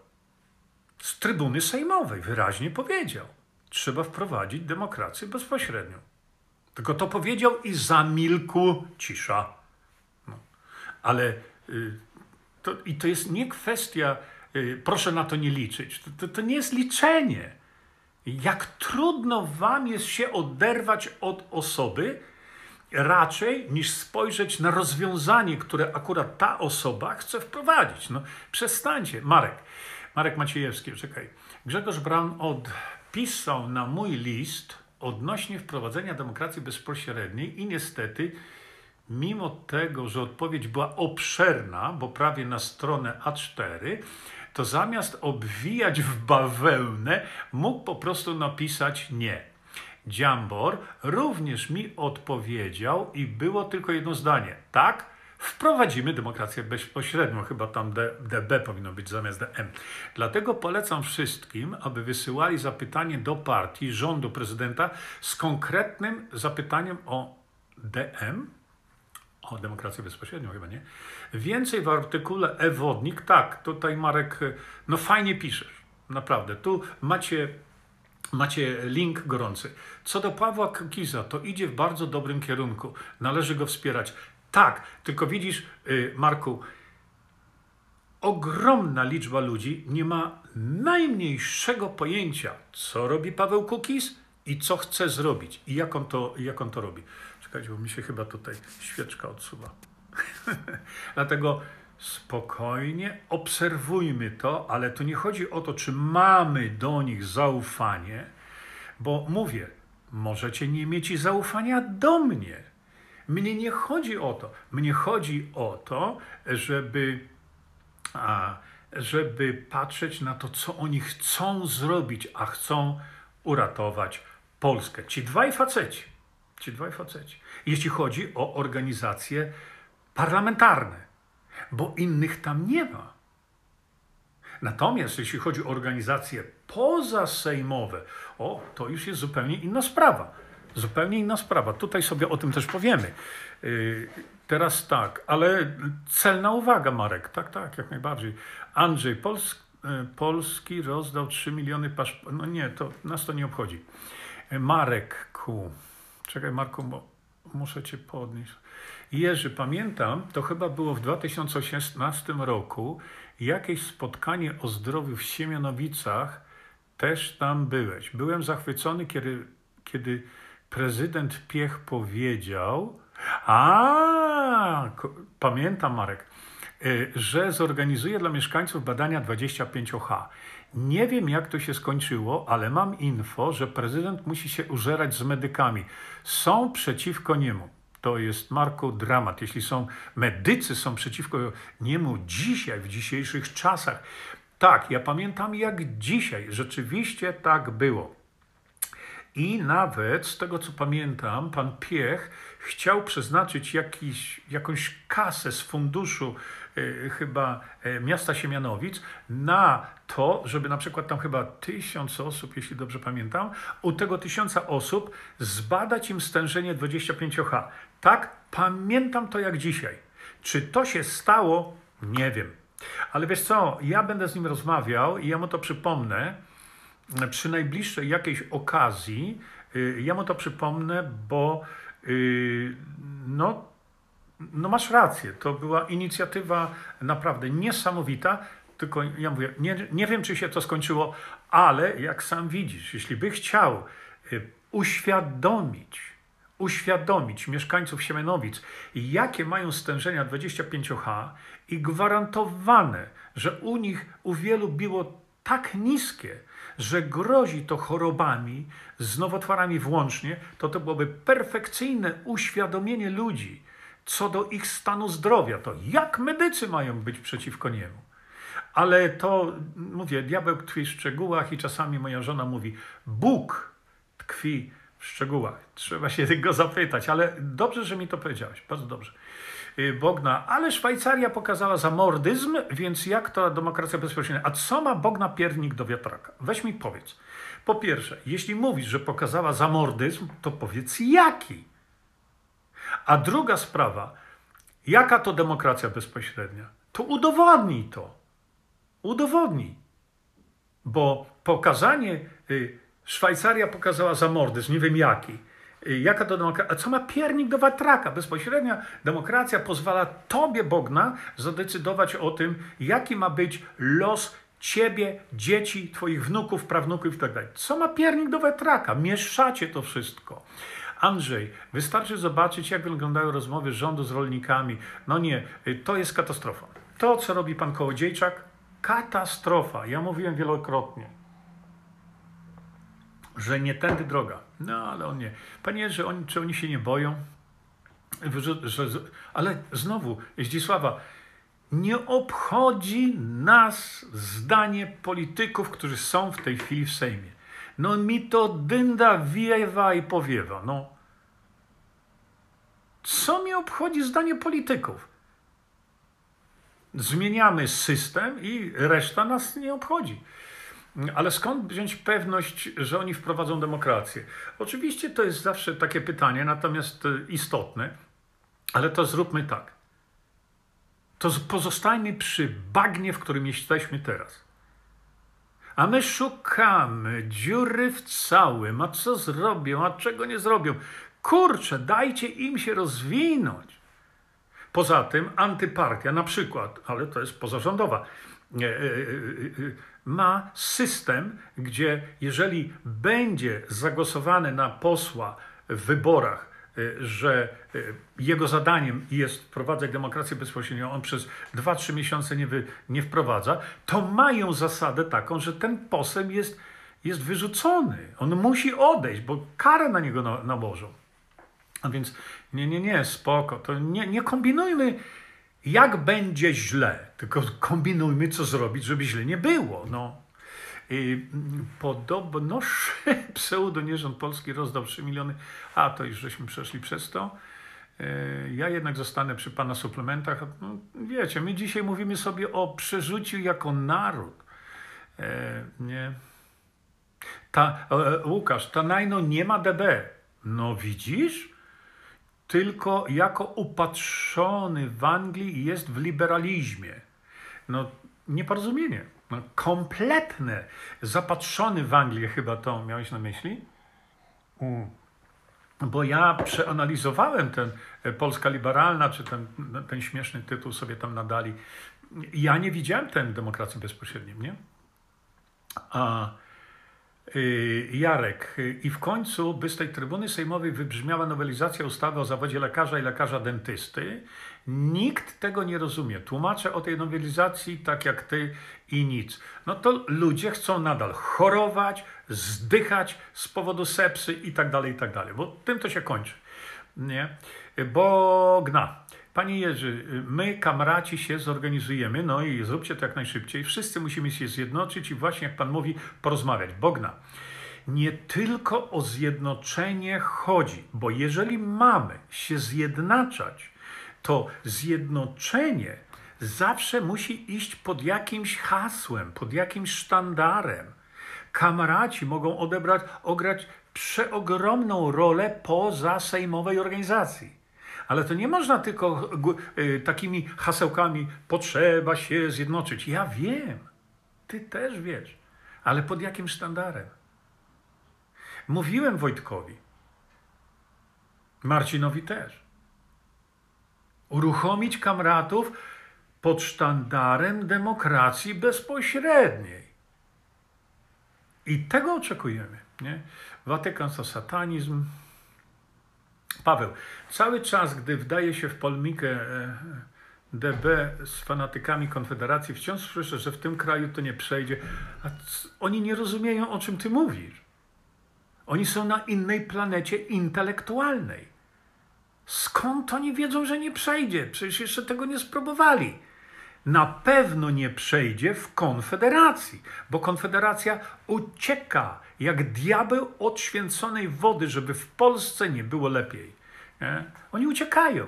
z trybuny sejmowej wyraźnie powiedział, trzeba wprowadzić demokrację bezpośrednią. Tylko to powiedział i zamilkł cisza. Ale y, to, i to jest nie kwestia, y, proszę na to nie liczyć. To, to, to nie jest liczenie. Jak trudno wam jest się oderwać od osoby, raczej niż spojrzeć na rozwiązanie, które akurat ta osoba chce wprowadzić. No, przestańcie. Marek, Marek Maciejewski, czekaj. Grzegorz Braun odpisał na mój list odnośnie wprowadzenia demokracji bezpośredniej i niestety mimo tego, że odpowiedź była obszerna, bo prawie na stronę A4, to zamiast obwijać w bawełnę, mógł po prostu napisać nie. Dziambor również mi odpowiedział i było tylko jedno zdanie. Tak, wprowadzimy demokrację bezpośrednią, chyba tam DB powinno być zamiast DM. Dlatego polecam wszystkim, aby wysyłali zapytanie do partii, rządu, prezydenta z konkretnym zapytaniem o DM, o demokrację bezpośrednią chyba, nie? Więcej w artykule e-wodnik, tak, tutaj Marek, no fajnie piszesz, naprawdę. Tu macie, macie link gorący. Co do Pawła Kiza, to idzie w bardzo dobrym kierunku. Należy go wspierać. Tak, tylko widzisz, y, Marku, ogromna liczba ludzi nie ma najmniejszego pojęcia, co robi Paweł Kukiz i co chce zrobić i jak on to, jak on to robi. Czekajcie, bo mi się chyba tutaj świeczka odsuwa. Dlatego spokojnie obserwujmy to, ale tu nie chodzi o to, czy mamy do nich zaufanie, bo mówię, możecie nie mieć zaufania do mnie. Mnie nie chodzi o to. Mnie chodzi o to, żeby, a, żeby patrzeć na to, co oni chcą zrobić, a chcą uratować Polskę. Ci dwaj faceci, ci dwaj faceci, jeśli chodzi o organizacje parlamentarne, bo innych tam nie ma. Natomiast jeśli chodzi o organizacje pozasejmowe, o, to już jest zupełnie inna sprawa. Zupełnie inna sprawa. Tutaj sobie o tym też powiemy. Yy, teraz tak, ale celna uwaga, Marek. Tak, tak, jak najbardziej. Andrzej, Pols yy, Polski rozdał 3 miliony paszportów. No nie, to nas to nie obchodzi. Marek, ku. Czekaj, Marku, bo muszę cię podnieść. Jerzy, pamiętam, to chyba było w 2016 roku, jakieś spotkanie o zdrowiu w Siemianowicach, też tam byłeś. Byłem zachwycony, kiedy, kiedy prezydent Piech powiedział, a pamiętam Marek, y, że zorganizuje dla mieszkańców badania 25H. Nie wiem, jak to się skończyło, ale mam info, że prezydent musi się użerać z medykami. Są przeciwko niemu. To jest Marku dramat. Jeśli są medycy są przeciwko niemu dzisiaj, w dzisiejszych czasach. Tak, ja pamiętam jak dzisiaj. Rzeczywiście tak było. I nawet z tego co pamiętam, pan Piech chciał przeznaczyć jakiś, jakąś kasę z funduszu chyba y, miasta Siemianowic na to, żeby na przykład tam chyba tysiąc osób, jeśli dobrze pamiętam, u tego tysiąca osób zbadać im stężenie 25H. Tak, pamiętam to jak dzisiaj. Czy to się stało? Nie wiem. Ale wiesz co, ja będę z nim rozmawiał i ja mu to przypomnę przy najbliższej jakiejś okazji. Y, ja mu to przypomnę, bo y, no, no masz rację, to była inicjatywa naprawdę niesamowita. Tylko ja mówię, nie, nie wiem, czy się to skończyło, ale jak sam widzisz, jeśli by chciał y, uświadomić, uświadomić mieszkańców Siemianowic, jakie mają stężenia 25H i gwarantowane, że u nich u wielu było tak niskie, że grozi to chorobami, z nowotworami włącznie, to to byłoby perfekcyjne uświadomienie ludzi co do ich stanu zdrowia. To jak medycy mają być przeciwko niemu? Ale to, mówię, diabeł tkwi w szczegółach i czasami moja żona mówi, Bóg tkwi w szczegółach. Trzeba się go zapytać, ale dobrze, że mi to powiedziałeś, bardzo dobrze. Y, Bogna, ale Szwajcaria pokazała zamordyzm, więc jak to demokracja bezpośrednia? A co ma Bogna piernik do wiatraka? Weź mi powiedz. Po pierwsze, jeśli mówisz, że pokazała zamordyzm, to powiedz jaki. A druga sprawa, jaka to demokracja bezpośrednia? To udowodnij to. Udowodnij. Bo pokazanie, y, Szwajcaria pokazała zamordyzm, nie wiem jaki. Y, jaka to demokracja? A co ma piernik do watraka? Bezpośrednia demokracja pozwala tobie, Bogna, zadecydować o tym, jaki ma być los ciebie, dzieci, twoich wnuków, prawnuków i tak. Co ma piernik do wetraka? Mieszacie to wszystko. Andrzej, wystarczy zobaczyć, jak wyglądają rozmowy rządu z rolnikami. No nie, y, to jest katastrofa. To, co robi pan Kołodziejczak, katastrofa. Ja mówiłem wielokrotnie, że nie tędy droga. No, ale on nie. Panie, że oni, czy oni się nie boją? Że, ale znowu, Zdzisława, nie obchodzi nas zdanie polityków, którzy są w tej chwili w Sejmie. No mi to dynda wiewa i powiewa. No. Co mi obchodzi zdanie polityków? Zmieniamy system i reszta nas nie obchodzi. Ale skąd wziąć pewność, że oni wprowadzą demokrację? Oczywiście to jest zawsze takie pytanie, natomiast istotne, ale to zróbmy tak to pozostajmy przy bagnie, w którym jesteśmy teraz. A my szukamy dziury w całym, a co zrobią, a czego nie zrobią. Kurczę, dajcie im się rozwinąć. Poza tym antypartia na przykład, ale to jest pozarządowa, e, e, e, ma system, gdzie jeżeli będzie zagłosowane na posła w wyborach że y, jego zadaniem jest wprowadzać demokrację bezpośrednią, on przez 2-3 miesiące nie, wy, nie wprowadza, to mają zasadę taką, że ten poseł jest, jest wyrzucony. On musi odejść, bo karę na niego na, nałożą. A więc nie, nie, nie, spoko, to nie, nie kombinujmy, jak będzie źle, tylko kombinujmy, co zrobić, żeby źle nie było. No. Podobno pseudonierząd polski rozdał 3 miliony, a to już żeśmy przeszli przez to. E, ja jednak zostanę przy Pana suplementach. No, wiecie, my dzisiaj mówimy sobie o przerzuciu jako naród. E, nie. Ta, e, Łukasz, ta najno nie ma DB. No widzisz? Tylko jako upatrzony w Anglii jest w liberalizmie. No nieporozumienie. Kompletne. Zapatrzony w Anglię chyba to miałeś na myśli? Bo ja przeanalizowałem ten e, Polska Liberalna, czy ten, ten śmieszny tytuł sobie tam nadali. Ja nie widziałem tej demokracji bezpośredniej, nie? A y, Jarek, y, i w końcu, by z tej trybuny sejmowej wybrzmiała nowelizacja ustawy o zawodzie lekarza i lekarza dentysty, nikt tego nie rozumie. Tłumaczę o tej nowelizacji tak jak ty i nic. No to ludzie chcą nadal chorować, zdychać z powodu sepsy i tak dalej, i tak dalej, bo tym to się kończy. Nie? Bogna. Panie Jerzy, my, kamraci, się zorganizujemy, no i zróbcie to jak najszybciej. Wszyscy musimy się zjednoczyć i właśnie, jak Pan mówi, porozmawiać. Bogna, nie tylko o zjednoczenie chodzi, bo jeżeli mamy się zjednaczać, to zjednoczenie zawsze musi iść pod jakimś hasłem, pod jakimś sztandarem. Kamraci mogą odebrać, ograć przeogromną rolę poza sejmowej organizacji. Ale to nie można tylko y, takimi hasełkami potrzeba się zjednoczyć. Ja wiem, ty też wiesz, ale pod jakim sztandarem? Mówiłem Wojtkowi, Marcinowi też. Uruchomić kamratów pod sztandarem demokracji bezpośredniej. I tego oczekujemy. Nie? Watykan to satanizm, Paweł, cały czas, gdy wdaje się w polemikę e, DB z fanatykami Konfederacji, wciąż słyszę, że w tym kraju to nie przejdzie. A oni nie rozumieją, o czym ty mówisz. Oni są na innej planecie intelektualnej. Skąd oni wiedzą, że nie przejdzie? Przecież jeszcze tego nie spróbowali. Na pewno nie przejdzie w Konfederacji, bo Konfederacja ucieka jak diabeł od święconej wody, żeby w Polsce nie było lepiej. Nie? Oni uciekają.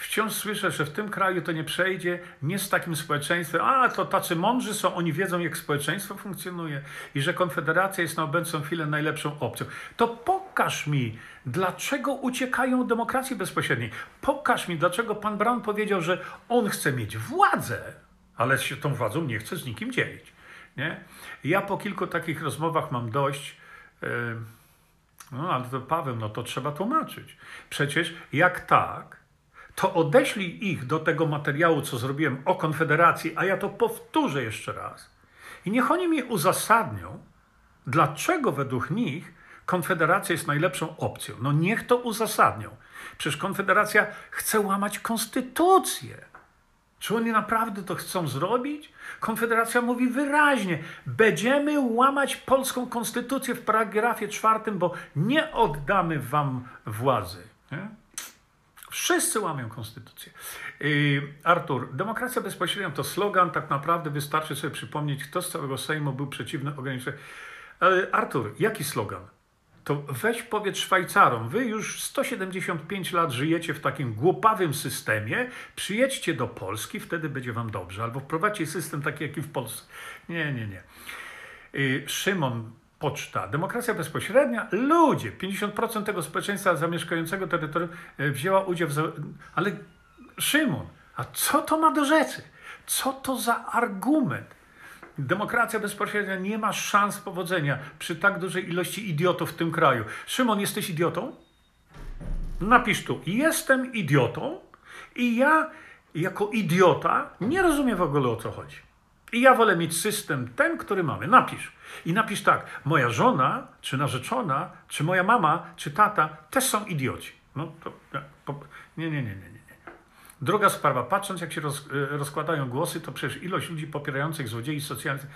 Wciąż słyszę, że w tym kraju to nie przejdzie, nie z takim społeczeństwem. A, to tacy mądrzy są, oni wiedzą, jak społeczeństwo funkcjonuje i że Konfederacja jest na obecną chwilę najlepszą opcją. To pokaż mi, dlaczego uciekają demokracji bezpośredniej. Pokaż mi, dlaczego pan Brown powiedział, że on chce mieć władzę, ale się tą władzą nie chce z nikim dzielić. Nie? Ja po kilku takich rozmowach mam dość. Yy, no ale to Paweł, no to trzeba tłumaczyć. Przecież jak tak, to odeślij ich do tego materiału, co zrobiłem o Konfederacji, a ja to powtórzę jeszcze raz. I niech oni mi uzasadnią, dlaczego według nich Konfederacja jest najlepszą opcją. No niech to uzasadnią. Przecież Konfederacja chce łamać konstytucję. Czy oni naprawdę to chcą zrobić? Konfederacja mówi wyraźnie: będziemy łamać polską konstytucję w paragrafie czwartym, bo nie oddamy wam władzy. Nie? Wszyscy łamią konstytucję. Artur, demokracja bezpośrednia to slogan, tak naprawdę wystarczy sobie przypomnieć, kto z całego Sejmu był przeciwny ograniczeniu. Artur, jaki slogan? to weź powiedz Szwajcarom, wy już 175 lat żyjecie w takim głupawym systemie, przyjedźcie do Polski, wtedy będzie wam dobrze, albo wprowadźcie system taki, jaki w Polsce. Nie, nie, nie. Szymon Poczta, demokracja bezpośrednia, ludzie, 50% tego społeczeństwa zamieszkającego terytorium y, wzięła udział w... Ale Szymon, a co to ma do rzeczy? Co to za argument? Demokracja bezpośrednia nie ma szans powodzenia przy tak dużej ilości idiotów w tym kraju. Szymon, jesteś idiotą? Napisz tu, jestem idiotą i ja jako idiota nie rozumiem w ogóle o co chodzi. I ja wolę mieć system ten, który mamy. Napisz. I napisz tak, moja żona, czy narzeczona, czy moja mama, czy tata też są idioci. No to nie, nie, nie, nie. nie. Druga sprawa, patrząc jak się roz, e, rozkładają głosy, to przecież ilość ludzi popierających złodziei socjalnych.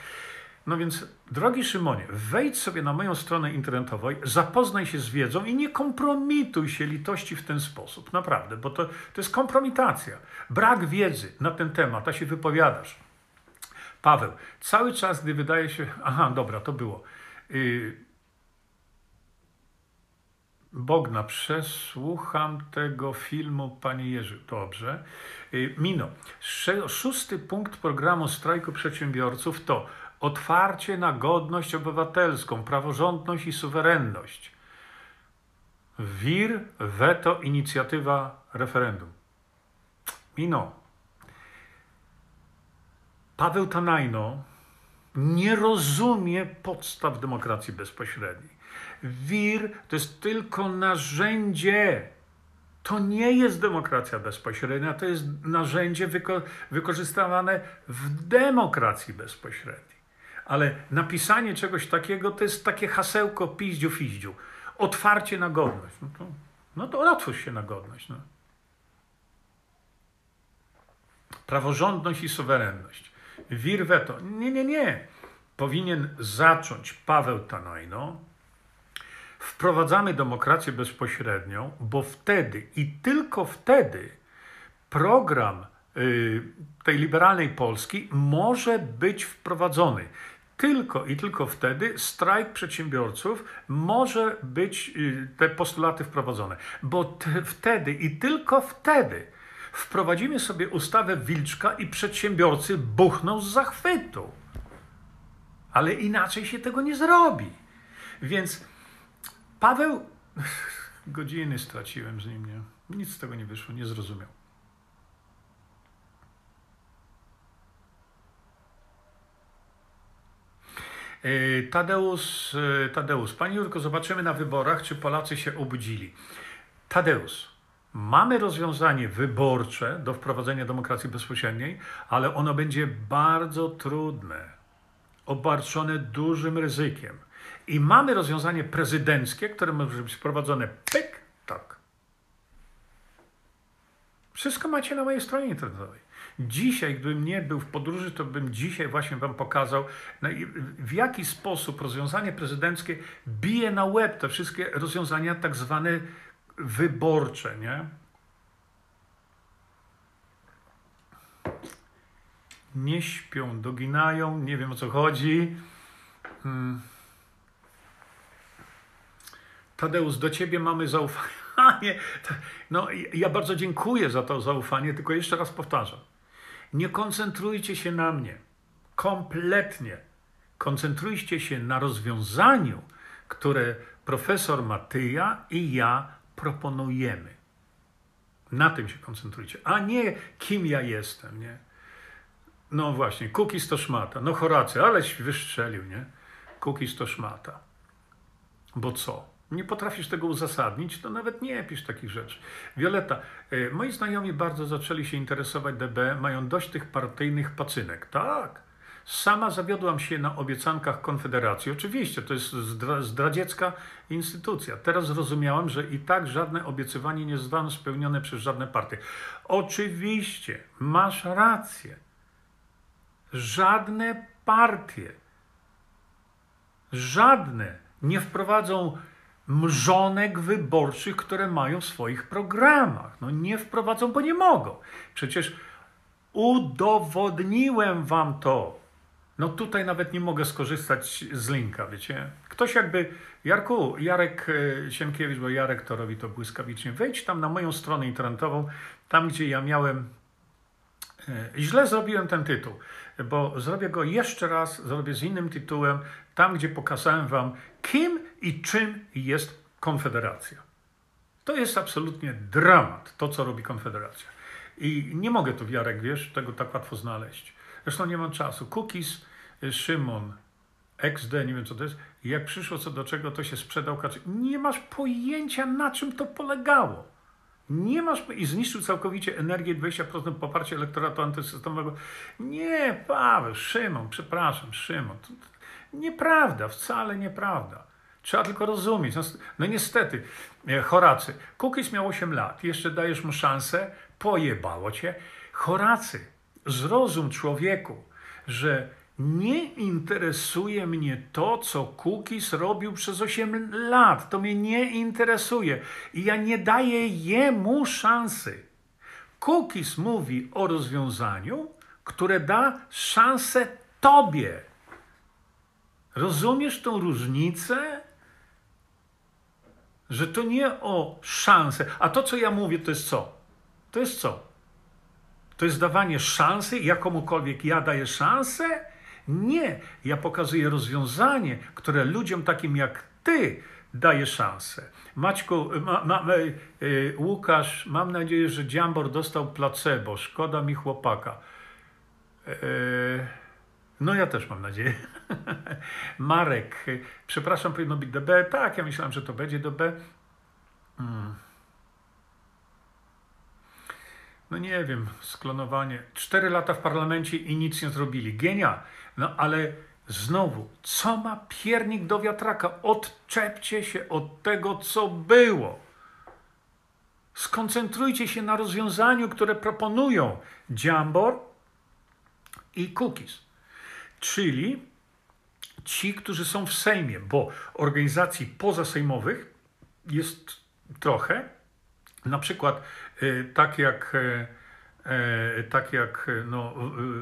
No więc, drogi Szymonie, wejdź sobie na moją stronę internetową, zapoznaj się z wiedzą i nie kompromituj się litości w ten sposób. Naprawdę, bo to, to jest kompromitacja. Brak wiedzy na ten temat, a się wypowiadasz. Paweł, cały czas, gdy wydaje się. Aha, dobra, to było. Yy, Bogna, przesłucham tego filmu, panie Jerzy. Dobrze. Y, Mino, szósty punkt programu strajku przedsiębiorców to otwarcie na godność obywatelską, praworządność i suwerenność. WIR, weto, inicjatywa, referendum. Mino, Paweł Tanajno nie rozumie podstaw demokracji bezpośredniej. Wir to jest tylko narzędzie. To nie jest demokracja bezpośrednia, to jest narzędzie wyko wykorzystywane w demokracji bezpośredniej. ale napisanie czegoś takiego to jest takie hasełko piździu fiździu. Otwarcie na godność. No to, no to otwórz się na godność. No. Praworządność i suwerenność. Wir veto. Nie, nie, nie. Powinien zacząć Paweł Tanajno. Wprowadzamy demokrację bezpośrednią, bo wtedy i tylko wtedy program y, tej liberalnej Polski może być wprowadzony. Tylko i tylko wtedy strajk przedsiębiorców może być y, te postulaty wprowadzone, bo te, wtedy i tylko wtedy wprowadzimy sobie ustawę Wilczka i przedsiębiorcy buchną z zachwytu. Ale inaczej się tego nie zrobi. Więc Paweł, godziny straciłem z nim, nie? Nic z tego nie wyszło, nie zrozumiał. E, Tadeusz, e, Tadeusz, Pani Jurko, zobaczymy na wyborach, czy Polacy się obudzili. Tadeusz, mamy rozwiązanie wyborcze do wprowadzenia demokracji bezpośredniej, ale ono będzie bardzo trudne, obarczone dużym ryzykiem. I mamy rozwiązanie prezydenckie, które może być wprowadzone pyk, tak. Wszystko macie na mojej stronie internetowej. Dzisiaj, gdybym nie był w podróży, to bym dzisiaj właśnie Wam pokazał, w jaki sposób rozwiązanie prezydenckie bije na łeb te wszystkie rozwiązania tak zwane wyborcze, nie? Nie śpią, doginają, nie wiem o co chodzi. Hmm. Tadeusz, do ciebie mamy zaufanie. No, ja bardzo dziękuję za to zaufanie, tylko jeszcze raz powtarzam. Nie koncentrujcie się na mnie. Kompletnie. Koncentrujcie się na rozwiązaniu, które profesor Matyja i ja proponujemy. Na tym się koncentrujcie, a nie kim ja jestem, nie? No właśnie, Kukis to szmata. No Horacy, aleś wystrzelił, nie? Kukis to szmata. Bo co? nie potrafisz tego uzasadnić, to nawet nie pisz takich rzeczy. Violeta, e, moi znajomi bardzo zaczęli się interesować DB, mają dość tych partyjnych pacynek. Tak. Sama zawiodłam się na obiecankach Konfederacji. Oczywiście, to jest zdradziecka instytucja. Teraz zrozumiałam, że i tak żadne obiecywanie nie zostało spełnione przez żadne partie. Oczywiście, masz rację. Żadne partie, żadne nie wprowadzą mrzonek wyborczych, które mają w swoich programach. No nie wprowadzą, bo nie mogą. Przecież udowodniłem wam to. No tutaj nawet nie mogę skorzystać z linka, wiecie. Ktoś jakby, Jarku, Jarek e, Sienkiewicz, bo Jarek to robi to błyskawicznie, wejdź tam na moją stronę internetową, tam gdzie ja miałem, e, źle zrobiłem ten tytuł, bo zrobię go jeszcze raz, zrobię z innym tytułem, tam gdzie pokazałem wam, kim i czym jest Konfederacja. To jest absolutnie dramat, to co robi Konfederacja. I nie mogę tu, Jarek, wiesz, tego tak łatwo znaleźć. Zresztą nie mam czasu. Cookies, y, Szymon, XD, nie wiem co to jest. Jak przyszło co do czego, to się sprzedał. Nie masz pojęcia, na czym to polegało. Nie masz i zniszczył całkowicie energię 20% poparcia elektoratu antysystemowego. Nie, Paweł, Szymon, przepraszam, Szymon. To, to, Nieprawda, wcale nieprawda. Trzeba tylko rozumieć. No, no niestety, e, Horacy, Kukiz miał 8 lat, jeszcze dajesz mu szansę, pojebało cię. Horacy, zrozum człowieku, że nie interesuje mnie to, co Kukiz robił przez 8 lat. To mnie nie interesuje. I ja nie daję jemu szansy. Kukiz mówi o rozwiązaniu, które da szansę tobie. Rozumiesz tą różnicę? Że to nie o szansę. A to, co ja mówię, to jest co? To jest co? To jest dawanie szansy, jakomukolwiek ja daję szansę? Nie. Ja pokazuję rozwiązanie, które ludziom takim jak ty daje szansę. Maćku, ma, ma, y, Łukasz, mam nadzieję, że Dziambor dostał placebo. Szkoda mi chłopaka. Y, no ja też mam nadzieję. Marek, przepraszam, powinno być DB. Tak, ja myślałem, że to będzie DB. Hmm. No nie wiem, sklonowanie. Cztery lata w parlamencie i nic nie zrobili. Genia. No ale Znowu, co ma piernik do wiatraka? Odczepcie się od tego, co było. Skoncentrujcie się na rozwiązaniu, które proponują Jambor i Cookies. Czyli ci, którzy są w Sejmie, bo organizacji pozasejmowych jest trochę. Na przykład tak jak, y, y, tak jak no,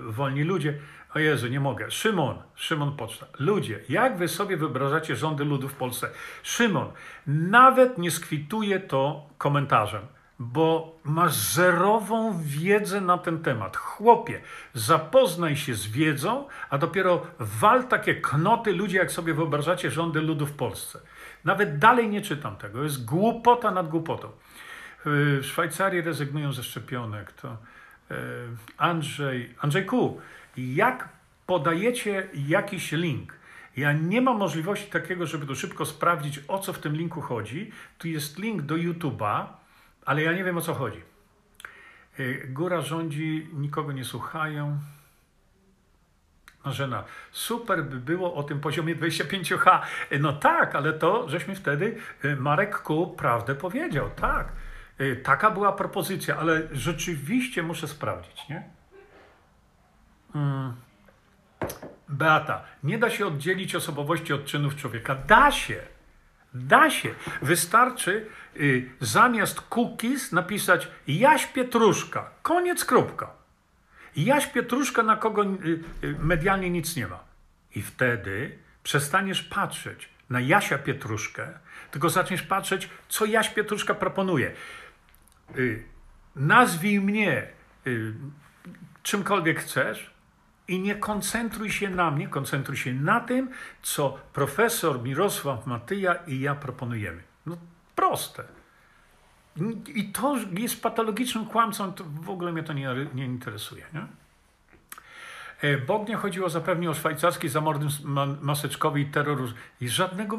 wolni ludzie. O Jezu, nie mogę. Szymon, Szymon Poczta. Ludzie, jak wy sobie wyobrażacie rządy ludu w Polsce? Szymon, nawet nie skwituje to komentarzem bo masz zerową wiedzę na ten temat. Chłopie, zapoznaj się z wiedzą, a dopiero wal takie knoty ludzi, jak sobie wyobrażacie rządy ludu w Polsce. Nawet dalej nie czytam tego. Jest głupota nad głupotą. W Szwajcarii rezygnują ze szczepionek. To e, Andrzej, Andrzejku, jak podajecie jakiś link, ja nie mam możliwości takiego, żeby to szybko sprawdzić, o co w tym linku chodzi. Tu jest link do YouTube'a, ale ja nie wiem o co chodzi. Y, góra rządzi, nikogo nie słuchają. Marzena, super by było o tym poziomie 25H. Y, no tak, ale to żeśmy wtedy, y, Marek Ku prawdę powiedział, tak. Taka była propozycja, ale rzeczywiście muszę sprawdzić, nie? Hmm. Beata, nie da się oddzielić osobowości od czynów człowieka. Da się. Da się. Wystarczy y, zamiast cookies napisać Jaś Pietruszka. Koniec, kropka. Jaś Pietruszka, na kogo y, y, medialnie nic nie ma. I wtedy przestaniesz patrzeć na Jasia Pietruszkę, tylko zaczniesz patrzeć, co Jaś Pietruszka proponuje. Y, nazwij mnie y, czymkolwiek chcesz, i nie koncentruj się na mnie, koncentruj się na tym, co profesor Mirosław Matyja i ja proponujemy. No proste. I to jest patologicznym kłamcą, to w ogóle mnie to nie, nie interesuje. Nie? E, Bognie chodziło zapewne o szwajcarski zamordyzm maseczkowy i terroryzm. I żadnego...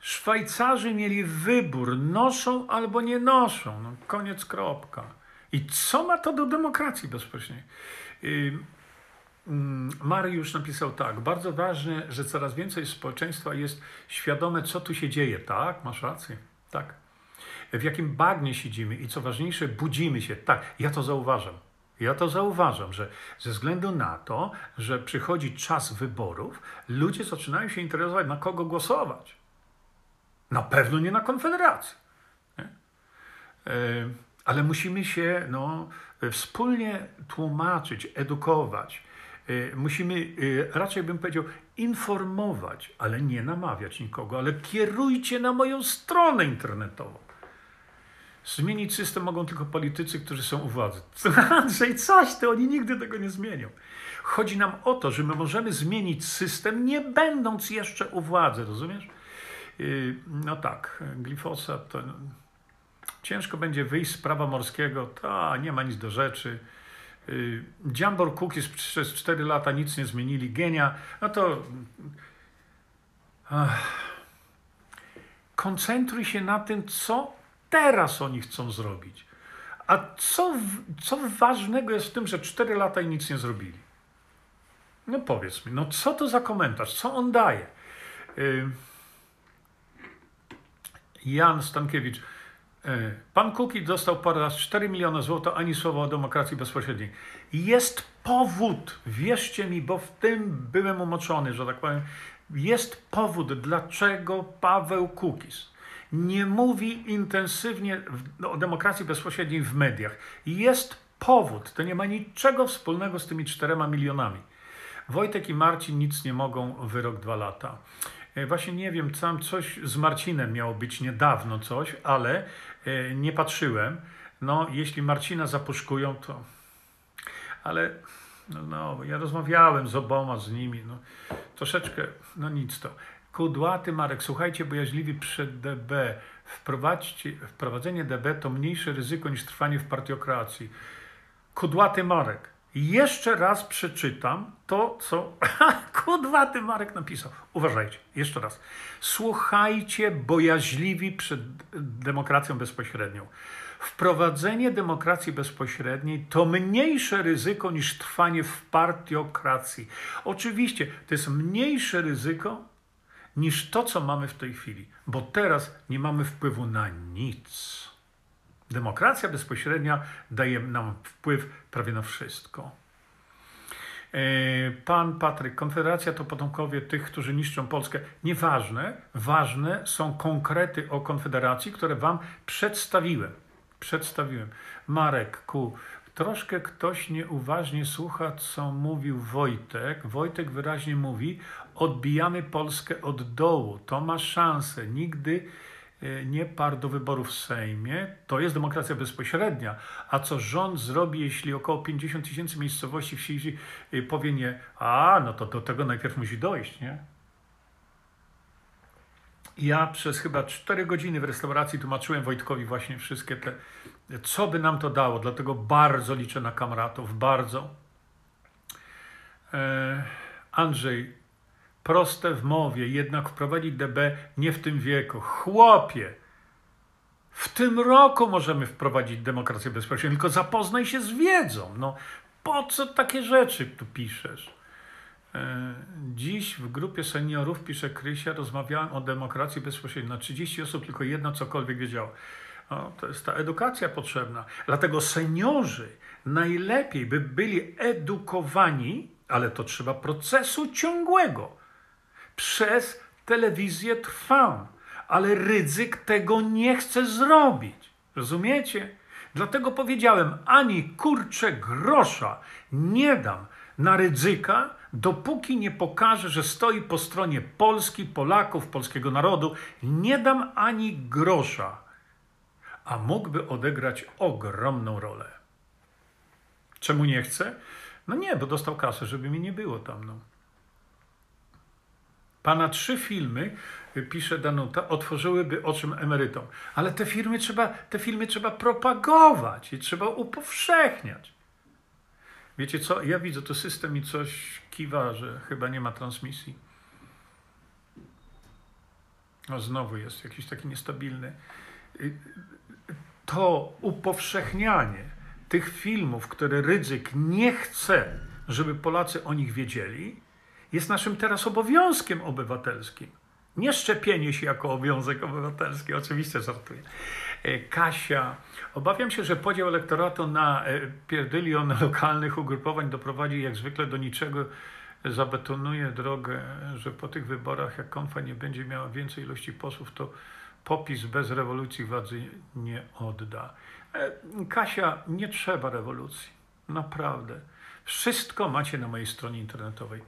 Szwajcarzy mieli wybór, noszą albo nie noszą. No, koniec, kropka. I co ma to do demokracji bezpośredniej? Mm, Mariusz napisał tak. Bardzo ważne, że coraz więcej społeczeństwa jest świadome, co tu się dzieje. Tak, masz rację. Tak. W jakim bagnie siedzimy i co ważniejsze, budzimy się. Tak, ja to zauważam. Ja to zauważam, że ze względu na to, że przychodzi czas wyborów, ludzie zaczynają się interesować, na kogo głosować. Na pewno nie na Konfederację. E, ale musimy się no, wspólnie tłumaczyć, edukować Y, musimy, y, raczej bym powiedział, informować, ale nie namawiać nikogo, ale kierujcie na moją stronę internetową. Zmienić system mogą tylko politycy, którzy są u władzy. Andrzej, coś, to oni nigdy tego nie zmienią. Chodzi nam o to, że my możemy zmienić system, nie będąc jeszcze u władzy, rozumiesz? Y, no tak, glifosat to ciężko będzie wyjść z prawa morskiego, to nie ma nic do rzeczy. Y, Jambor Cookies przez 4 lata nic nie zmienili, genia, no to ach, koncentruj się na tym, co teraz oni chcą zrobić. A co, co ważnego jest w tym, że 4 lata i nic nie zrobili? No powiedz mi, no co to za komentarz? Co on daje? Y, Jan Stankiewicz. E, pan Kuki dostał po raz 4 miliony złotych, ani słowa o demokracji bezpośredniej. Jest powód, wierzcie mi, bo w tym byłem umoczony, że tak powiem, jest powód, dlaczego Paweł Kukis nie mówi intensywnie o demokracji bezpośredniej w mediach. Jest powód, to nie ma niczego wspólnego z tymi czterema milionami. Wojtek i Marcin nic nie mogą, wyrok dwa lata. E, właśnie nie wiem, tam coś z Marcinem miało być niedawno coś, ale e, nie patrzyłem. No, jeśli Marcina zapuszkują, to... Ale no, no, ja rozmawiałem z oboma, z nimi, no, troszeczkę, no nic to. Kudłaty Marek, słuchajcie, bojaźliwi przed DB. Wprowadzenie DB to mniejsze ryzyko niż trwanie w partiokracji. Kudłaty Marek, jeszcze raz przeczytam to, co kudwa ty Marek napisał. Uważajcie, jeszcze raz. Słuchajcie bojaźliwi przed demokracją bezpośrednią. Wprowadzenie demokracji bezpośredniej to mniejsze ryzyko niż trwanie w partiokracji. Oczywiście to jest mniejsze ryzyko niż to, co mamy w tej chwili, bo teraz nie mamy wpływu na nic. Demokracja bezpośrednia daje nam wpływ prawie na wszystko. E, pan Patryk, Konfederacja to potomkowie tych, którzy niszczą Polskę. Nieważne, ważne są konkrety o Konfederacji, które Wam przedstawiłem. Przedstawiłem. Marek, ku, troszkę ktoś nieuważnie słucha, co mówił Wojtek. Wojtek wyraźnie mówi: odbijamy Polskę od dołu. To ma szansę. Nigdy nie parł do wyborów w Sejmie, to jest demokracja bezpośrednia. A co rząd zrobi, jeśli około 50 tysięcy miejscowości wsi e, powie nie, a no to do tego najpierw musi dojść, nie? Ja przez chyba 4 godziny w restauracji tłumaczyłem Wojtkowi właśnie wszystkie te, co by nam to dało, dlatego bardzo liczę na kamratów, bardzo. E, Andrzej, proste w mowie, jednak wprowadzić DB nie w tym wieku. Chłopie, w tym roku możemy wprowadzić demokrację bezpośrednią, tylko zapoznaj się z wiedzą. No, po co takie rzeczy tu piszesz? E, dziś w grupie seniorów, pisze Krysia, rozmawiałem o demokracji bezpośredniej. Na 30 osób tylko jedna cokolwiek wiedziała. No, to jest ta edukacja potrzebna. Dlatego seniorzy najlepiej by byli edukowani, ale to trzeba procesu ciągłego przez telewizję trwam, ale ryzyk tego nie chce zrobić. Rozumiecie? Dlatego powiedziałem, ani kurczę grosza nie dam na ryzyka, dopóki nie pokaże, że stoi po stronie Polski, Polaków, polskiego narodu. Nie dam ani grosza, a mógłby odegrać ogromną rolę. Czemu nie chce? No nie, bo dostał kasę, żeby mi nie było tam. No. Pana trzy filmy, y, pisze Danuta, otworzyłyby oczym emerytom. Ale te, firmy trzeba, te filmy trzeba propagować i trzeba upowszechniać. Wiecie co? Ja widzę, to system mi coś kiwa, że chyba nie ma transmisji. No znowu jest jakiś taki niestabilny. Y, to upowszechnianie tych filmów, które Rydzyk nie chce, żeby Polacy o nich wiedzieli, jest naszym teraz obowiązkiem obywatelskim. Nie szczepienie się jako obowiązek obywatelski, oczywiście żartuję. E, Kasia, obawiam się, że podział elektoratu na e, pierdylion lokalnych ugrupowań doprowadzi jak zwykle do niczego, zabetonuje drogę, że po tych wyborach, jak konfa nie będzie miała więcej ilości posłów, to popis bez rewolucji władzy nie odda. E, Kasia, nie trzeba rewolucji. Naprawdę. Wszystko macie na mojej stronie internetowej.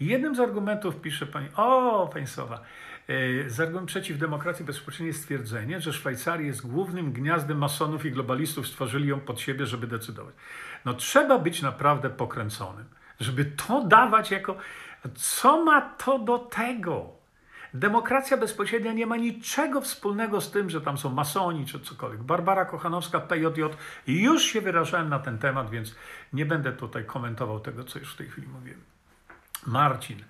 Jednym z argumentów pisze pani, o, państwowa, e, z argument przeciw demokracji bezpośredniej jest stwierdzenie, że Szwajcaria jest głównym gniazdem masonów i globalistów, stworzyli ją pod siebie, żeby decydować. No trzeba być naprawdę pokręconym, żeby to dawać jako... Co ma to do tego? Demokracja bezpośrednia nie ma niczego wspólnego z tym, że tam są masoni czy cokolwiek. Barbara Kochanowska, PJJ, już się wyrażałem na ten temat, więc nie będę tutaj komentował tego, co już w tej chwili mówiłem. Marcin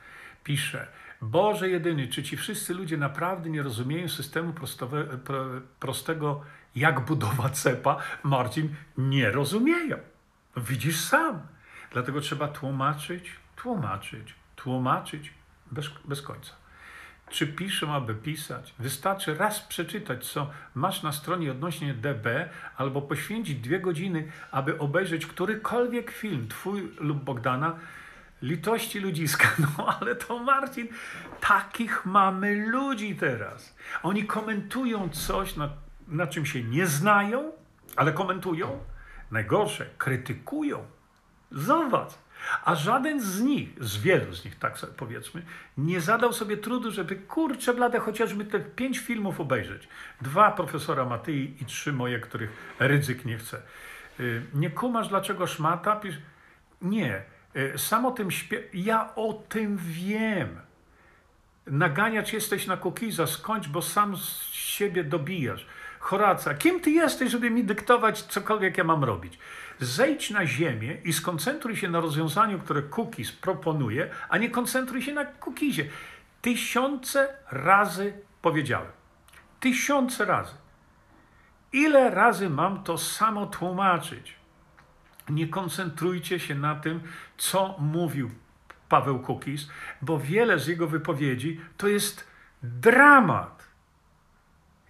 pisze, Boże jedyny, czy ci wszyscy ludzie naprawdę nie rozumieją systemu prostowe, pro, prostego, jak budowa cepa? Marcin, nie rozumieją. Widzisz sam. Dlatego trzeba tłumaczyć, tłumaczyć, tłumaczyć bez, bez końca czy piszą, aby pisać. Wystarczy raz przeczytać, co masz na stronie odnośnie DB, albo poświęcić dwie godziny, aby obejrzeć którykolwiek film, twój lub Bogdana, litości ludziska. No ale to Marcin, takich mamy ludzi teraz. Oni komentują coś, na, na czym się nie znają, ale komentują. Najgorsze, krytykują. Zobacz. A żaden z nich, z wielu z nich, tak sobie powiedzmy, nie zadał sobie trudu, żeby kurczę blade chociażby te pięć filmów obejrzeć. Dwa profesora Matyi i trzy moje, których ryzyk nie chce. Y, nie kumasz, dlaczego szmata? Pisz... Nie. Y, sam o tym śpiew... Ja o tym wiem. Naganiacz jesteś na kukiza, skończ, bo sam z siebie dobijasz. Horaca, kim ty jesteś, żeby mi dyktować cokolwiek ja mam robić? Zejdź na ziemię i skoncentruj się na rozwiązaniu, które cookies proponuje, a nie koncentruj się na cookizie. Tysiące razy powiedziałem. Tysiące razy. Ile razy mam to samo tłumaczyć? Nie koncentrujcie się na tym, co mówił Paweł Kukis, bo wiele z jego wypowiedzi to jest dramat.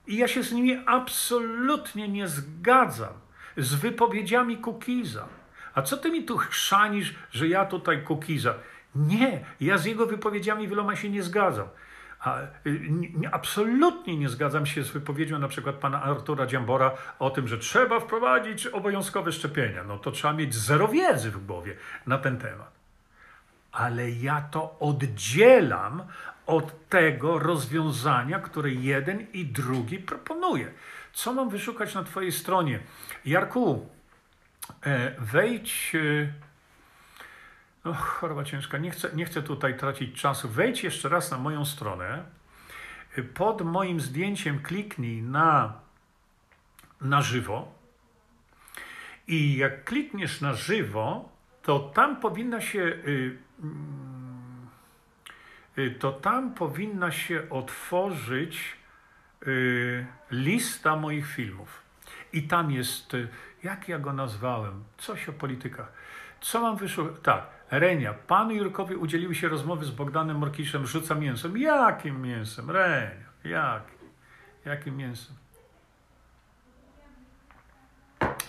I ja się z nimi absolutnie nie zgadzam. Z wypowiedziami Kukiza. A co ty mi tu chrzanisz, że ja tutaj Kukiza? Nie, ja z jego wypowiedziami wieloma się nie zgadzam. A, nie, absolutnie nie zgadzam się z wypowiedzią na przykład pana Artura Dziambora o tym, że trzeba wprowadzić obowiązkowe szczepienia. No to trzeba mieć zero wiedzy w głowie na ten temat. Ale ja to oddzielam od tego rozwiązania, które jeden i drugi proponuje. Co mam wyszukać na Twojej stronie? Jarku, e, wejdź. No, choroba ciężka. Nie chcę, nie chcę tutaj tracić czasu. Wejdź jeszcze raz na moją stronę. Pod moim zdjęciem kliknij na, na żywo. I jak klikniesz na żywo, to tam powinna się. Y, to tam powinna się otworzyć lista moich filmów. I tam jest, jak ja go nazwałem? Coś o politykach. Co mam wyszukać? Tak, Renia. Panu Jurkowi udzieliły się rozmowy z Bogdanem Morkiszem, rzuca mięsem. Jakim mięsem? Renia, jak? Jakim mięsem?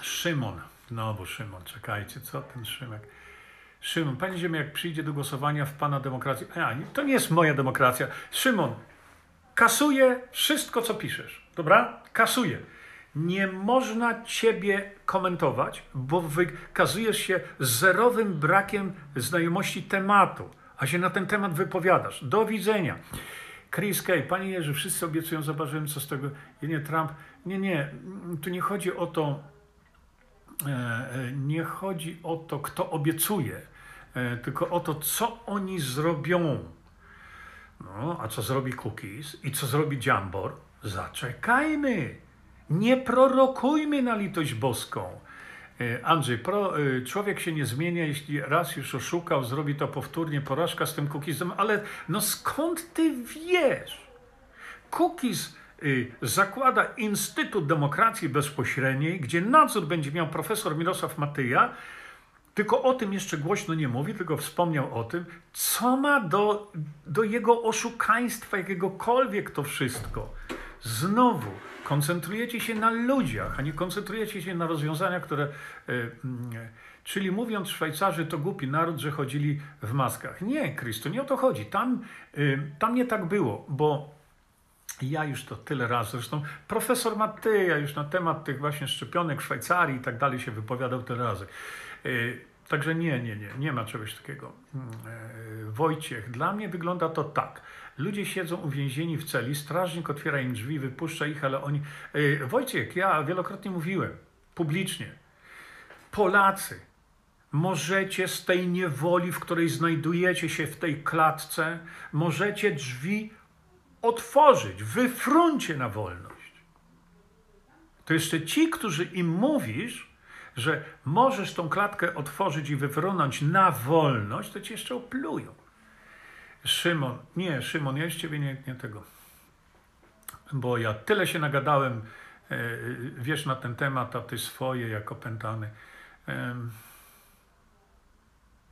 Szymon. No bo Szymon, czekajcie, co ten Szymek? Szymon, panie Ziemie, jak przyjdzie do głosowania w pana demokrację, a, to nie jest moja demokracja. Szymon, kasuję wszystko, co piszesz, dobra? Kasuję. Nie można ciebie komentować, bo wykazujesz się zerowym brakiem znajomości tematu, a się na ten temat wypowiadasz. Do widzenia. Chris Kay, panie Jerzy, wszyscy obiecują, zobaczymy co z tego. Nie, Trump. Nie, nie, tu nie chodzi o to, e, e, nie chodzi o to, kto obiecuje, e, tylko o to, co oni zrobią. No, a co zrobi Cookies i co zrobi Jambor? Zaczekajmy. Nie prorokujmy na litość boską. E, Andrzej, pro, e, człowiek się nie zmienia, jeśli raz już oszukał, zrobi to powtórnie, porażka z tym cookiesem, ale no skąd ty wiesz? Cookies y, zakłada Instytut Demokracji Bezpośredniej, gdzie nadzór będzie miał profesor Mirosław Matyja, tylko o tym jeszcze głośno nie mówi, tylko wspomniał o tym, co ma do, do jego oszukaństwa, jakiegokolwiek to wszystko. Znowu, koncentrujecie się na ludziach, a nie koncentrujecie się na rozwiązaniach, które. E, mm, czyli mówiąc, Szwajcarzy to głupi naród, że chodzili w maskach. Nie, Krysto, nie o to chodzi. Tam, e, tam nie tak było, bo ja już to tyle razy, zresztą profesor Matteja już na temat tych właśnie szczepionek w Szwajcarii i tak dalej się wypowiadał tyle razy. E, także nie, nie, nie, nie ma czegoś takiego. Mm, Wojciech, dla mnie wygląda to tak. Ludzie siedzą uwięzieni w celi, strażnik otwiera im drzwi, wypuszcza ich, ale oni. Yy, Wojciech, ja wielokrotnie mówiłem publicznie. Polacy, możecie z tej niewoli, w której znajdujecie się w tej klatce, możecie drzwi otworzyć, wyfruncie na wolność. To jeszcze ci, którzy im mówisz, że możesz tą klatkę otworzyć i wyfrunąć na wolność, to ci jeszcze oplują. Szymon, nie, Szymon, ja z ciebie nie, nie tego. Bo ja tyle się nagadałem, e, wiesz na ten temat, a ty swoje jako pętany.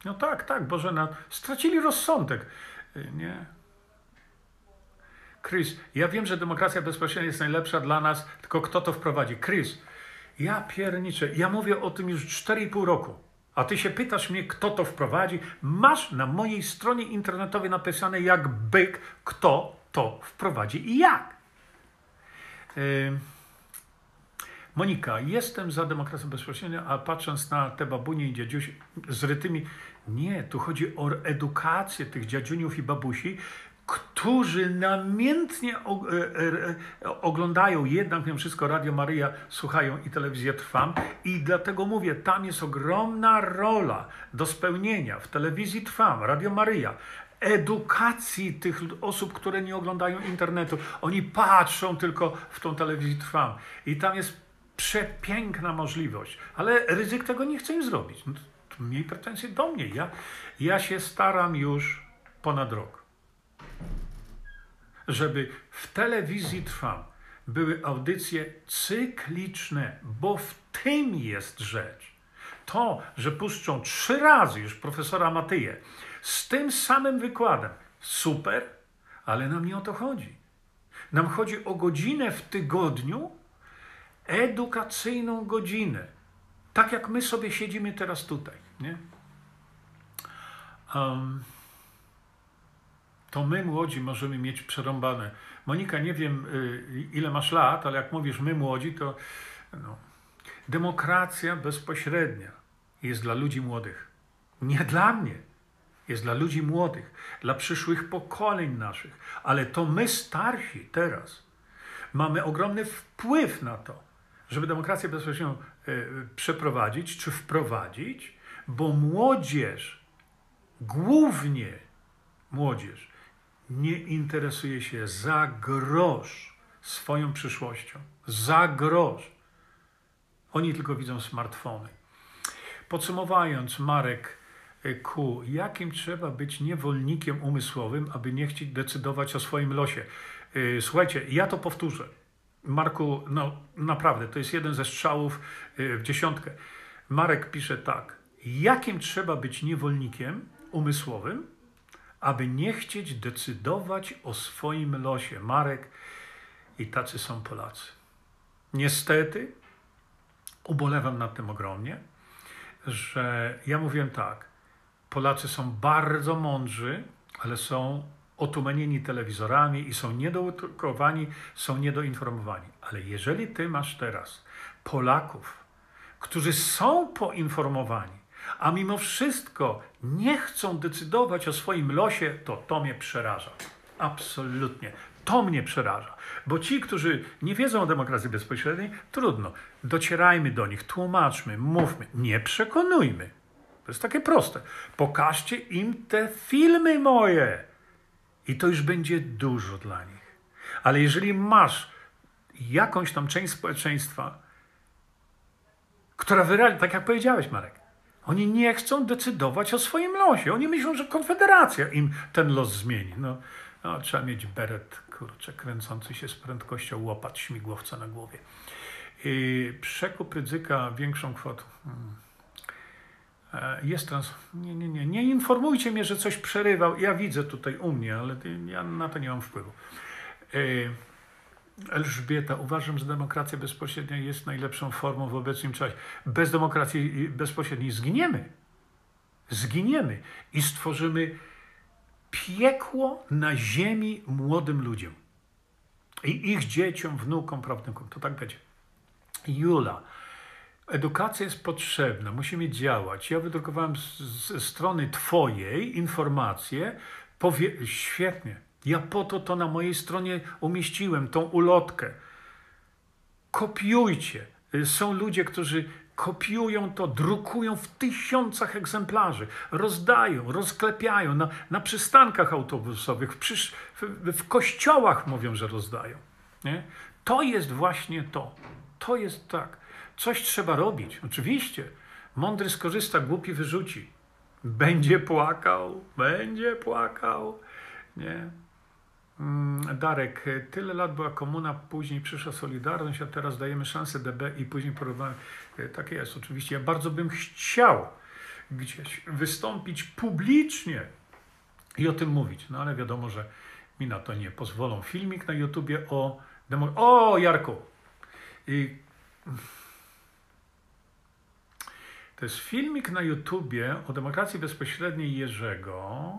No tak, tak, Bożena, stracili rozsądek. E, nie. Chris, ja wiem, że demokracja bezpośrednia jest najlepsza dla nas, tylko kto to wprowadzi? Chris, ja pierniczę, ja mówię o tym już 4,5 roku. A ty się pytasz mnie, kto to wprowadzi? Masz na mojej stronie internetowej napisane jak byk, kto to wprowadzi i jak. Monika, jestem za demokracją bezpośrednią, a patrząc na te babunie i dziadziusi z rytymi, nie, tu chodzi o edukację tych dziadziuniów i babusi, którzy namiętnie e, e, oglądają jednak mimo wszystko Radio Maryja, słuchają i telewizję Trwam i dlatego mówię, tam jest ogromna rola do spełnienia w telewizji Trwam, Radio Maryja, edukacji tych osób, które nie oglądają internetu. Oni patrzą tylko w tą telewizję trwam. I tam jest przepiękna możliwość, ale ryzyk tego nie chce im zrobić. No, to miej pretensje do mnie. Ja, ja się staram już ponad rok, żeby w telewizji trwam były audycje cykliczne, bo w tym jest rzecz. To, że puszczą trzy razy już profesora Matyję z tym samym wykładem, super, ale nam nie o to chodzi. Nam chodzi o godzinę w tygodniu, edukacyjną godzinę. Tak jak my sobie siedzimy teraz tutaj. Nie? Um, to my młodzi możemy mieć przerąbane. Monika, nie wiem y, ile masz lat, ale jak mówisz my młodzi, to no, demokracja bezpośrednia jest dla ludzi młodych. Nie dla mnie. Jest dla ludzi młodych, dla przyszłych pokoleń naszych. Ale to my starsi teraz mamy ogromny wpływ na to, żeby demokrację bezpośrednią y, przeprowadzić czy wprowadzić, bo młodzież, głównie młodzież, nie interesuje się za grosz swoją przyszłością. Za grosz. Oni tylko widzą smartfony. Podsumowując, Marek Ku, jakim trzeba być niewolnikiem umysłowym, aby nie chcieć decydować o swoim losie? Y, słuchajcie, ja to powtórzę. Marku, no naprawdę, to jest jeden ze strzałów y, w dziesiątkę. Marek pisze tak. Jakim trzeba być niewolnikiem umysłowym, aby nie chcieć decydować o swoim losie. Marek i tacy są Polacy. Niestety, ubolewam nad tym ogromnie, że ja mówiłem tak, Polacy są bardzo mądrzy, ale są otumanieni telewizorami i są niedoedukowani, są niedoinformowani. Ale jeżeli ty masz teraz Polaków, którzy są poinformowani, a mimo wszystko nie chcą decydować o swoim losie, to to mnie przeraża. Absolutnie. To mnie przeraża. Bo ci, którzy nie wiedzą o demokracji bezpośredniej, trudno. Docierajmy do nich, tłumaczmy, mówmy, nie przekonujmy. To jest takie proste. Pokażcie im te filmy moje. I to już będzie dużo dla nich. Ale jeżeli masz jakąś tam część społeczeństwa, która wyraźnie, tak jak powiedziałeś, Marek, oni nie chcą decydować o swoim losie. Oni myślą, że Konfederacja im ten los zmieni. No, no trzeba mieć beret, kurczę, kręcący się z prędkością łopat śmigłowca na głowie. I przekup ryzyka większą kwotą. Hmm. E, jest trans... Nie, nie, nie. Nie informujcie mnie, że coś przerywał. Ja widzę tutaj u mnie, ale ja na to nie mam wpływu. E, Elżbieta, uważam, że demokracja bezpośrednia jest najlepszą formą w obecnym czasie. Bez demokracji bezpośredniej zginiemy. Zginiemy i stworzymy piekło na ziemi młodym ludziom. I ich dzieciom, wnukom, prawnukom. To tak będzie. Jula, edukacja jest potrzebna, musimy działać. Ja wydrukowałem ze strony Twojej informacje. Powie... Świetnie ja po to to na mojej stronie umieściłem, tą ulotkę. Kopiujcie. Są ludzie, którzy kopiują to, drukują w tysiącach egzemplarzy, rozdają, rozklepiają na, na przystankach autobusowych, w, w, w kościołach mówią, że rozdają. Nie? To jest właśnie to. To jest tak. Coś trzeba robić, oczywiście. Mądry skorzysta, głupi wyrzuci. Będzie płakał, będzie płakał. Nie? Mm, Darek, tyle lat była komuna, później przyszła Solidarność, a teraz dajemy szansę DB i później porównamy. Tak jest, oczywiście. Ja bardzo bym chciał gdzieś wystąpić publicznie i o tym mówić, no ale wiadomo, że mi na to nie pozwolą. Filmik na YouTubie o demo... O, Jarku! I... To jest filmik na YouTubie o demokracji bezpośredniej Jerzego,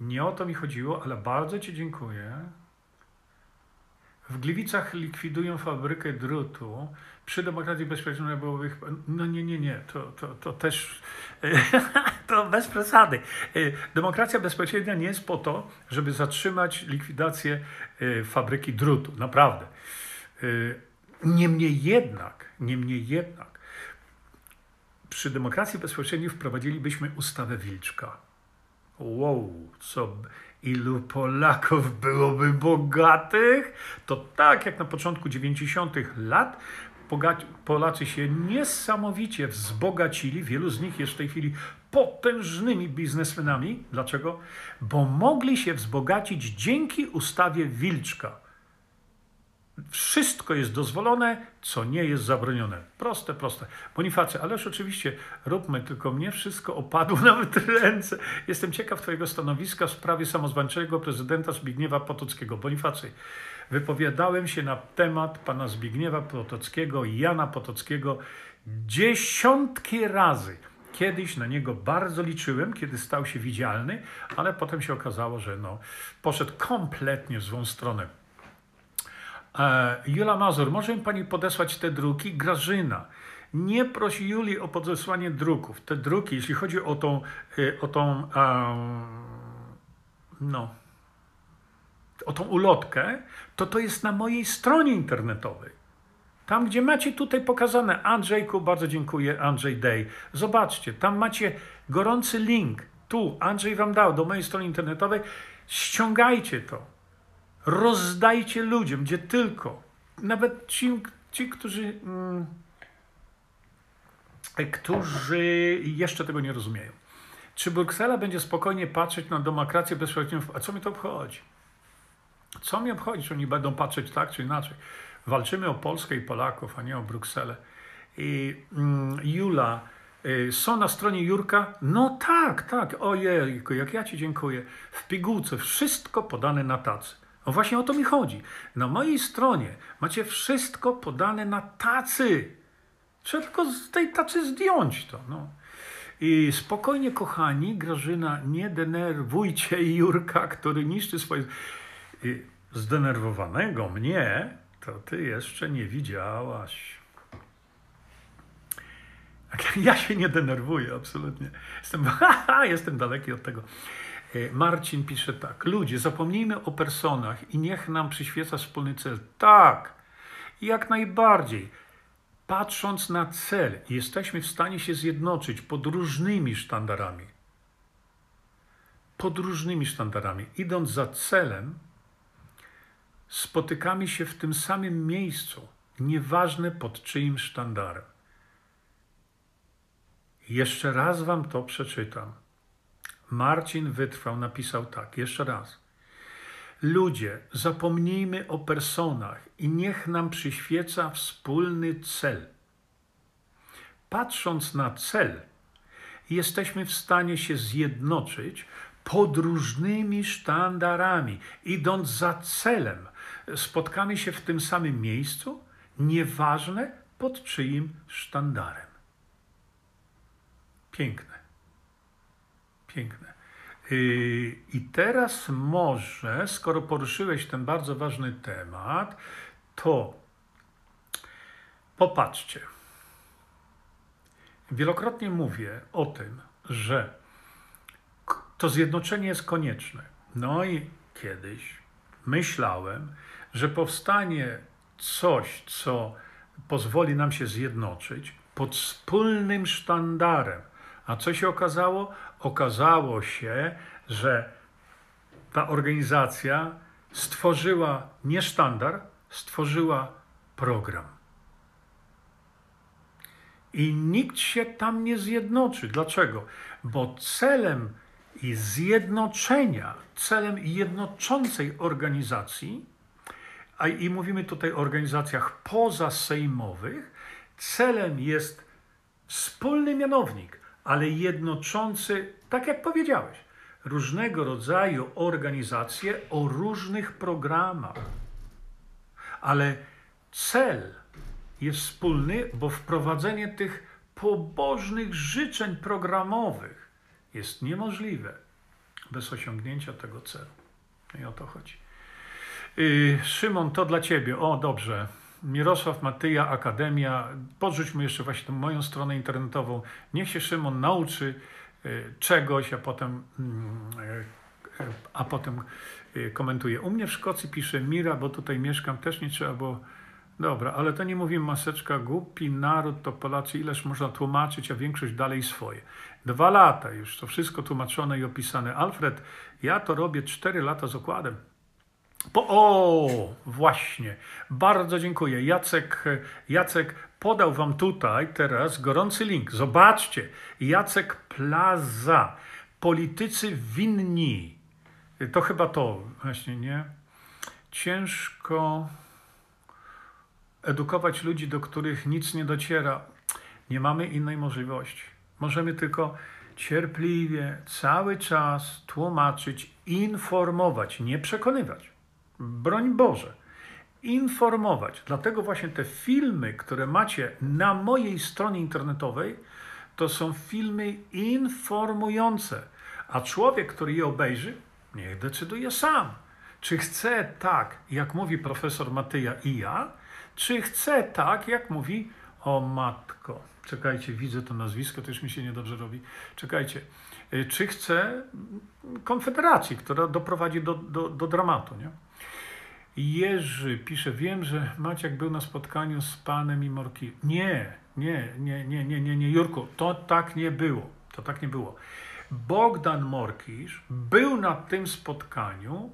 nie o to mi chodziło, ale bardzo Ci dziękuję. W Gliwicach likwidują fabrykę drutu. Przy demokracji bezpiecznej byłoby... No nie, nie, nie, to, to, to też... to bez przesady. Demokracja bezpośrednia nie jest po to, żeby zatrzymać likwidację e, fabryki drutu. Naprawdę. E, niemniej jednak, niemniej jednak, przy demokracji bezpośredniej wprowadzilibyśmy ustawę Wilczka Wow, co, ilu Polaków byłoby bogatych? To tak jak na początku 90. lat Polacy się niesamowicie wzbogacili. Wielu z nich jest w tej chwili potężnymi biznesmenami. Dlaczego? Bo mogli się wzbogacić dzięki ustawie Wilczka. Wszystko jest dozwolone, co nie jest zabronione. Proste, proste. Bonifacy, ależ oczywiście róbmy, tylko mnie wszystko opadło nawet ręce. Jestem ciekaw Twojego stanowiska w sprawie samozwańczego prezydenta Zbigniewa Potockiego. Bonifacy, wypowiadałem się na temat pana Zbigniewa Potockiego Jana Potockiego dziesiątki razy. Kiedyś na niego bardzo liczyłem, kiedy stał się widzialny, ale potem się okazało, że no, poszedł kompletnie w złą stronę. E, Jula Mazur, może mi pani podesłać te druki? Grażyna. Nie prosi Juli o podesłanie druków. Te druki, jeśli chodzi o tą, e, o tą no, o tą ulotkę, to to jest na mojej stronie internetowej. Tam, gdzie macie tutaj pokazane Andrzejku, bardzo dziękuję, Andrzej Day. Zobaczcie, tam macie gorący link. Tu Andrzej wam dał do mojej strony internetowej. Ściągajcie to. Rozdajcie ludziom, gdzie tylko. Nawet ci, ci którzy, mm, którzy jeszcze tego nie rozumieją. Czy Bruksela będzie spokojnie patrzeć na demokrację bezpośrednio? A co mi to obchodzi? Co mi obchodzi, czy oni będą patrzeć tak czy inaczej? Walczymy o Polskę i Polaków, a nie o Brukselę. I mm, Jula, y, są na stronie Jurka? No tak, tak, ojej, jak ja Ci dziękuję. W pigułce wszystko podane na tacy. No właśnie o to mi chodzi. Na mojej stronie macie wszystko podane na tacy. Trzeba tylko z tej tacy zdjąć to. No. I spokojnie, kochani, Grażyna, nie denerwujcie Jurka, który niszczy swoje. Zdenerwowanego mnie to ty jeszcze nie widziałaś. Ja się nie denerwuję, absolutnie. Jestem, jestem daleki od tego. E, Marcin pisze tak. Ludzie, zapomnijmy o personach i niech nam przyświeca wspólny cel. Tak, jak najbardziej. Patrząc na cel, jesteśmy w stanie się zjednoczyć pod różnymi sztandarami. Pod różnymi sztandarami. Idąc za celem, spotykamy się w tym samym miejscu, nieważne pod czyim sztandarem. Jeszcze raz wam to przeczytam. Marcin Wytrwał napisał tak, jeszcze raz. Ludzie, zapomnijmy o personach i niech nam przyświeca wspólny cel. Patrząc na cel, jesteśmy w stanie się zjednoczyć pod różnymi sztandarami, idąc za celem. Spotkamy się w tym samym miejscu, nieważne pod czyim sztandarem. Piękne. Piękne. Yy, I teraz może, skoro poruszyłeś ten bardzo ważny temat, to popatrzcie. Wielokrotnie mówię o tym, że to zjednoczenie jest konieczne. No i kiedyś myślałem, że powstanie coś, co pozwoli nam się zjednoczyć pod wspólnym sztandarem. A co się okazało? Okazało się, że ta organizacja stworzyła nie sztandar, stworzyła program. I nikt się tam nie zjednoczy. Dlaczego? Bo celem zjednoczenia, celem jednoczącej organizacji, a i mówimy tutaj o organizacjach pozasejmowych, celem jest wspólny mianownik, ale jednoczący, tak jak powiedziałeś, różnego rodzaju organizacje o różnych programach. Ale cel jest wspólny, bo wprowadzenie tych pobożnych życzeń programowych jest niemożliwe bez osiągnięcia tego celu. I o to chodzi. Yy, Szymon, to dla ciebie. O, dobrze. Mirosław Matyja, Akademia. Podrzuć mu jeszcze właśnie moją stronę internetową. Niech się Szymon nauczy yy, czegoś, a potem, yy, a potem komentuje. U mnie w Szkocji pisze Mira, bo tutaj mieszkam, też nie trzeba było Dobra, ale to nie mówimy maseczka, głupi naród to Polacy, ileż można tłumaczyć, a większość dalej swoje. Dwa lata już, to wszystko tłumaczone i opisane. Alfred, ja to robię cztery lata z okładem. Po, o, właśnie. Bardzo dziękuję. Jacek, Jacek podał wam tutaj teraz gorący link. Zobaczcie. Jacek Plaza. Politycy winni. To chyba to właśnie, nie? Ciężko edukować ludzi, do których nic nie dociera. Nie mamy innej możliwości. Możemy tylko cierpliwie cały czas tłumaczyć, informować, nie przekonywać. Broń Boże. Informować. Dlatego właśnie te filmy, które macie na mojej stronie internetowej, to są filmy informujące. A człowiek, który je obejrzy, niech decyduje sam. Czy chce tak, jak mówi profesor Matyja i ja, czy chce tak, jak mówi o matko. Czekajcie, widzę to nazwisko, to już mi się niedobrze robi. Czekajcie. Y, czy chce konfederacji, która doprowadzi do, do, do dramatu, nie? Jerzy pisze, wiem, że Maciek był na spotkaniu z panem i Morki. Nie, nie, nie, nie, nie, nie, nie, Jurku, to tak nie było. To tak nie było. Bogdan Morkisz był na tym spotkaniu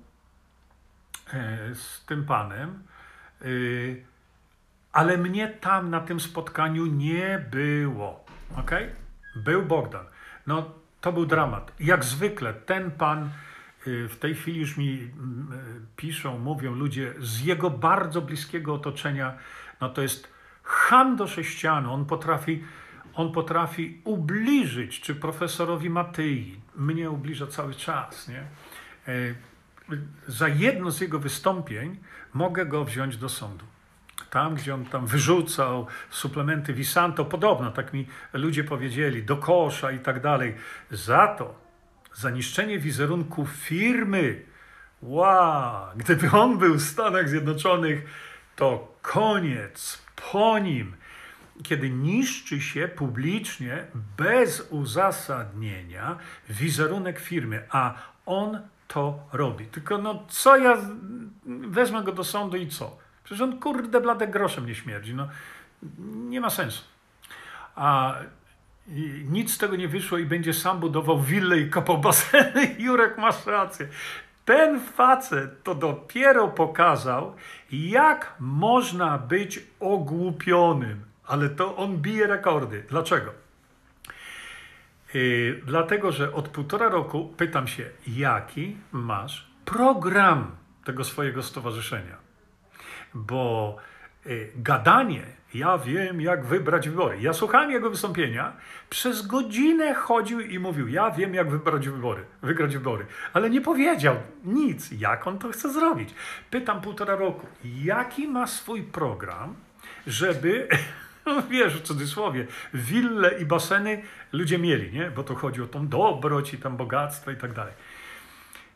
e, z tym panem, e, ale mnie tam na tym spotkaniu nie było. Ok? Był Bogdan. No, to był dramat. Jak zwykle, ten pan w tej chwili już mi y, piszą, mówią ludzie z jego bardzo bliskiego otoczenia, no to jest ham do. On potrafi, on potrafi ubliżyć, czy profesorowi Matyi. Mnie ubliża cały czas, nie? Y, za jedno z jego wystąpień mogę go wziąć do sądu. Tam, gdzie on tam wyrzucał suplementy Visanto, podobno, tak mi ludzie powiedzieli, do kosza i tak dalej. Za to zaniszczenie wizerunku firmy. Wow, gdyby on był w Stanach Zjednoczonych, to koniec po nim. Kiedy niszczy się publicznie, bez uzasadnienia, wizerunek firmy, a on to robi. Tylko no, co ja wezmę go do sądu i co? Przecież on kurde blade groszem nie śmierdzi. No, nie ma sensu. A i nic z tego nie wyszło i będzie sam budował willę i kopał baseny. Jurek, masz rację. Ten facet to dopiero pokazał, jak można być ogłupionym. Ale to on bije rekordy. Dlaczego? Yy, dlatego, że od półtora roku pytam się, jaki masz program tego swojego stowarzyszenia? Bo gadanie ja wiem, jak wybrać wybory. Ja słuchałem jego wystąpienia, przez godzinę chodził i mówił, ja wiem, jak wybrać wybory, wygrać wybory, ale nie powiedział nic, jak on to chce zrobić. Pytam półtora roku, jaki ma swój program, żeby, wiesz, w cudzysłowie, wille i baseny ludzie mieli, nie? Bo to chodzi o tą dobroć i tam bogactwo i tak dalej.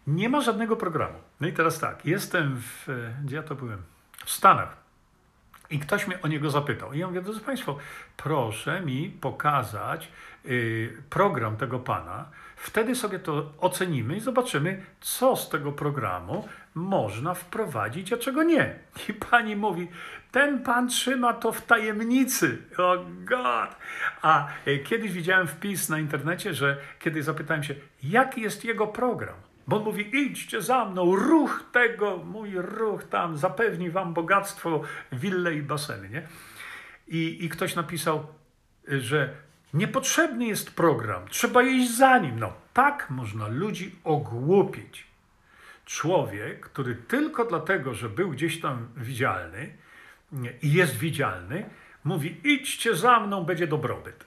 Nie ma żadnego programu. No i teraz tak, jestem w, gdzie ja to byłem? W Stanach. I ktoś mnie o niego zapytał. I ja mówię, drodzy Państwo, proszę mi pokazać y, program tego pana. Wtedy sobie to ocenimy i zobaczymy, co z tego programu można wprowadzić, a czego nie. I pani mówi, ten pan trzyma to w tajemnicy. O oh God! A y, kiedyś widziałem wpis na internecie, że kiedy zapytałem się, jaki jest jego program, bo on mówi, idźcie za mną, ruch tego, mój ruch tam zapewni wam bogactwo, wille i baseny, nie? I, I ktoś napisał, że niepotrzebny jest program, trzeba iść za nim. No, tak można ludzi ogłupić. Człowiek, który tylko dlatego, że był gdzieś tam widzialny i jest widzialny, mówi, idźcie za mną, będzie dobrobyt.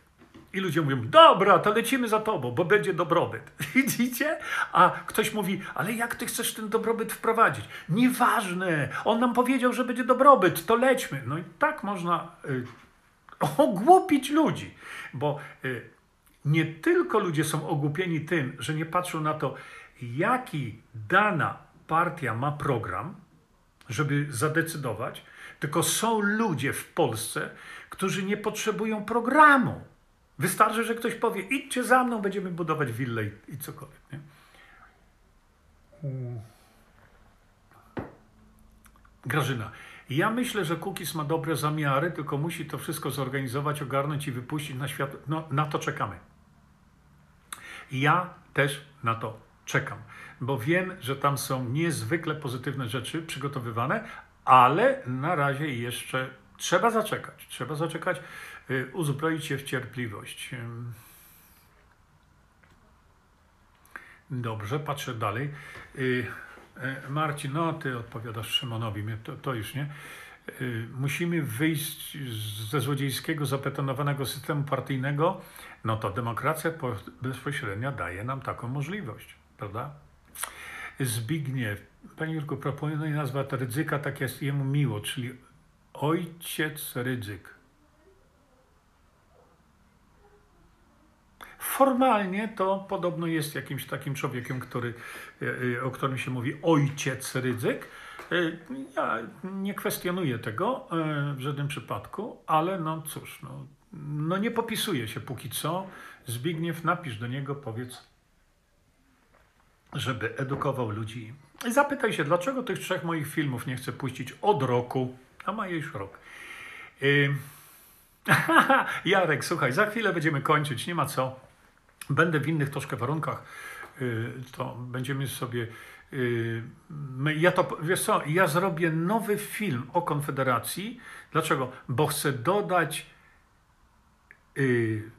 I ludzie mówią, dobra, to lecimy za tobą, bo będzie dobrobyt. Widzicie? A ktoś mówi, ale jak ty chcesz ten dobrobyt wprowadzić? Nieważne, on nam powiedział, że będzie dobrobyt, to lećmy. No i tak można y, ogłupić ludzi, bo y, nie tylko ludzie są ogłupieni tym, że nie patrzą na to, jaki dana partia ma program, żeby zadecydować, tylko są ludzie w Polsce, którzy nie potrzebują programu. Wystarczy, że ktoś powie, idźcie za mną, będziemy budować willę i, i cokolwiek. Nie? Grażyna, Ja myślę, że Cookies ma dobre zamiary, tylko musi to wszystko zorganizować, ogarnąć i wypuścić na świat. No, na to czekamy. Ja też na to czekam, bo wiem, że tam są niezwykle pozytywne rzeczy przygotowywane, ale na razie jeszcze trzeba zaczekać. Trzeba zaczekać, uzbroić się w cierpliwość. Dobrze, patrzę dalej. Y, e, Marcin, no ty odpowiadasz Szymonowi, to, to już nie. Y, musimy wyjść ze złodziejskiego, zapetonowanego systemu partyjnego, no to demokracja bezpośrednia daje nam taką możliwość, prawda? Zbigniew, Panie Jurku, proponuję nazwać Rydzyka, tak jest jemu miło, czyli ojciec Rydzyk. Formalnie to podobno jest jakimś takim człowiekiem, który, e, e, o którym się mówi ojciec Rydzyk. E, ja nie kwestionuję tego w żadnym przypadku, ale no cóż, no, no nie popisuje się póki co. Zbigniew, napisz do niego, powiedz, żeby edukował ludzi. I zapytaj się, dlaczego tych trzech moich filmów nie chcę puścić od roku, a ma już rok. Yy... Jarek, słuchaj, za chwilę będziemy kończyć, nie ma co. Będę w innych troszkę warunkach, yy, to będziemy sobie. Yy, ja to, wiesz co, ja zrobię nowy film o Konfederacji. Dlaczego? Bo chcę dodać yy,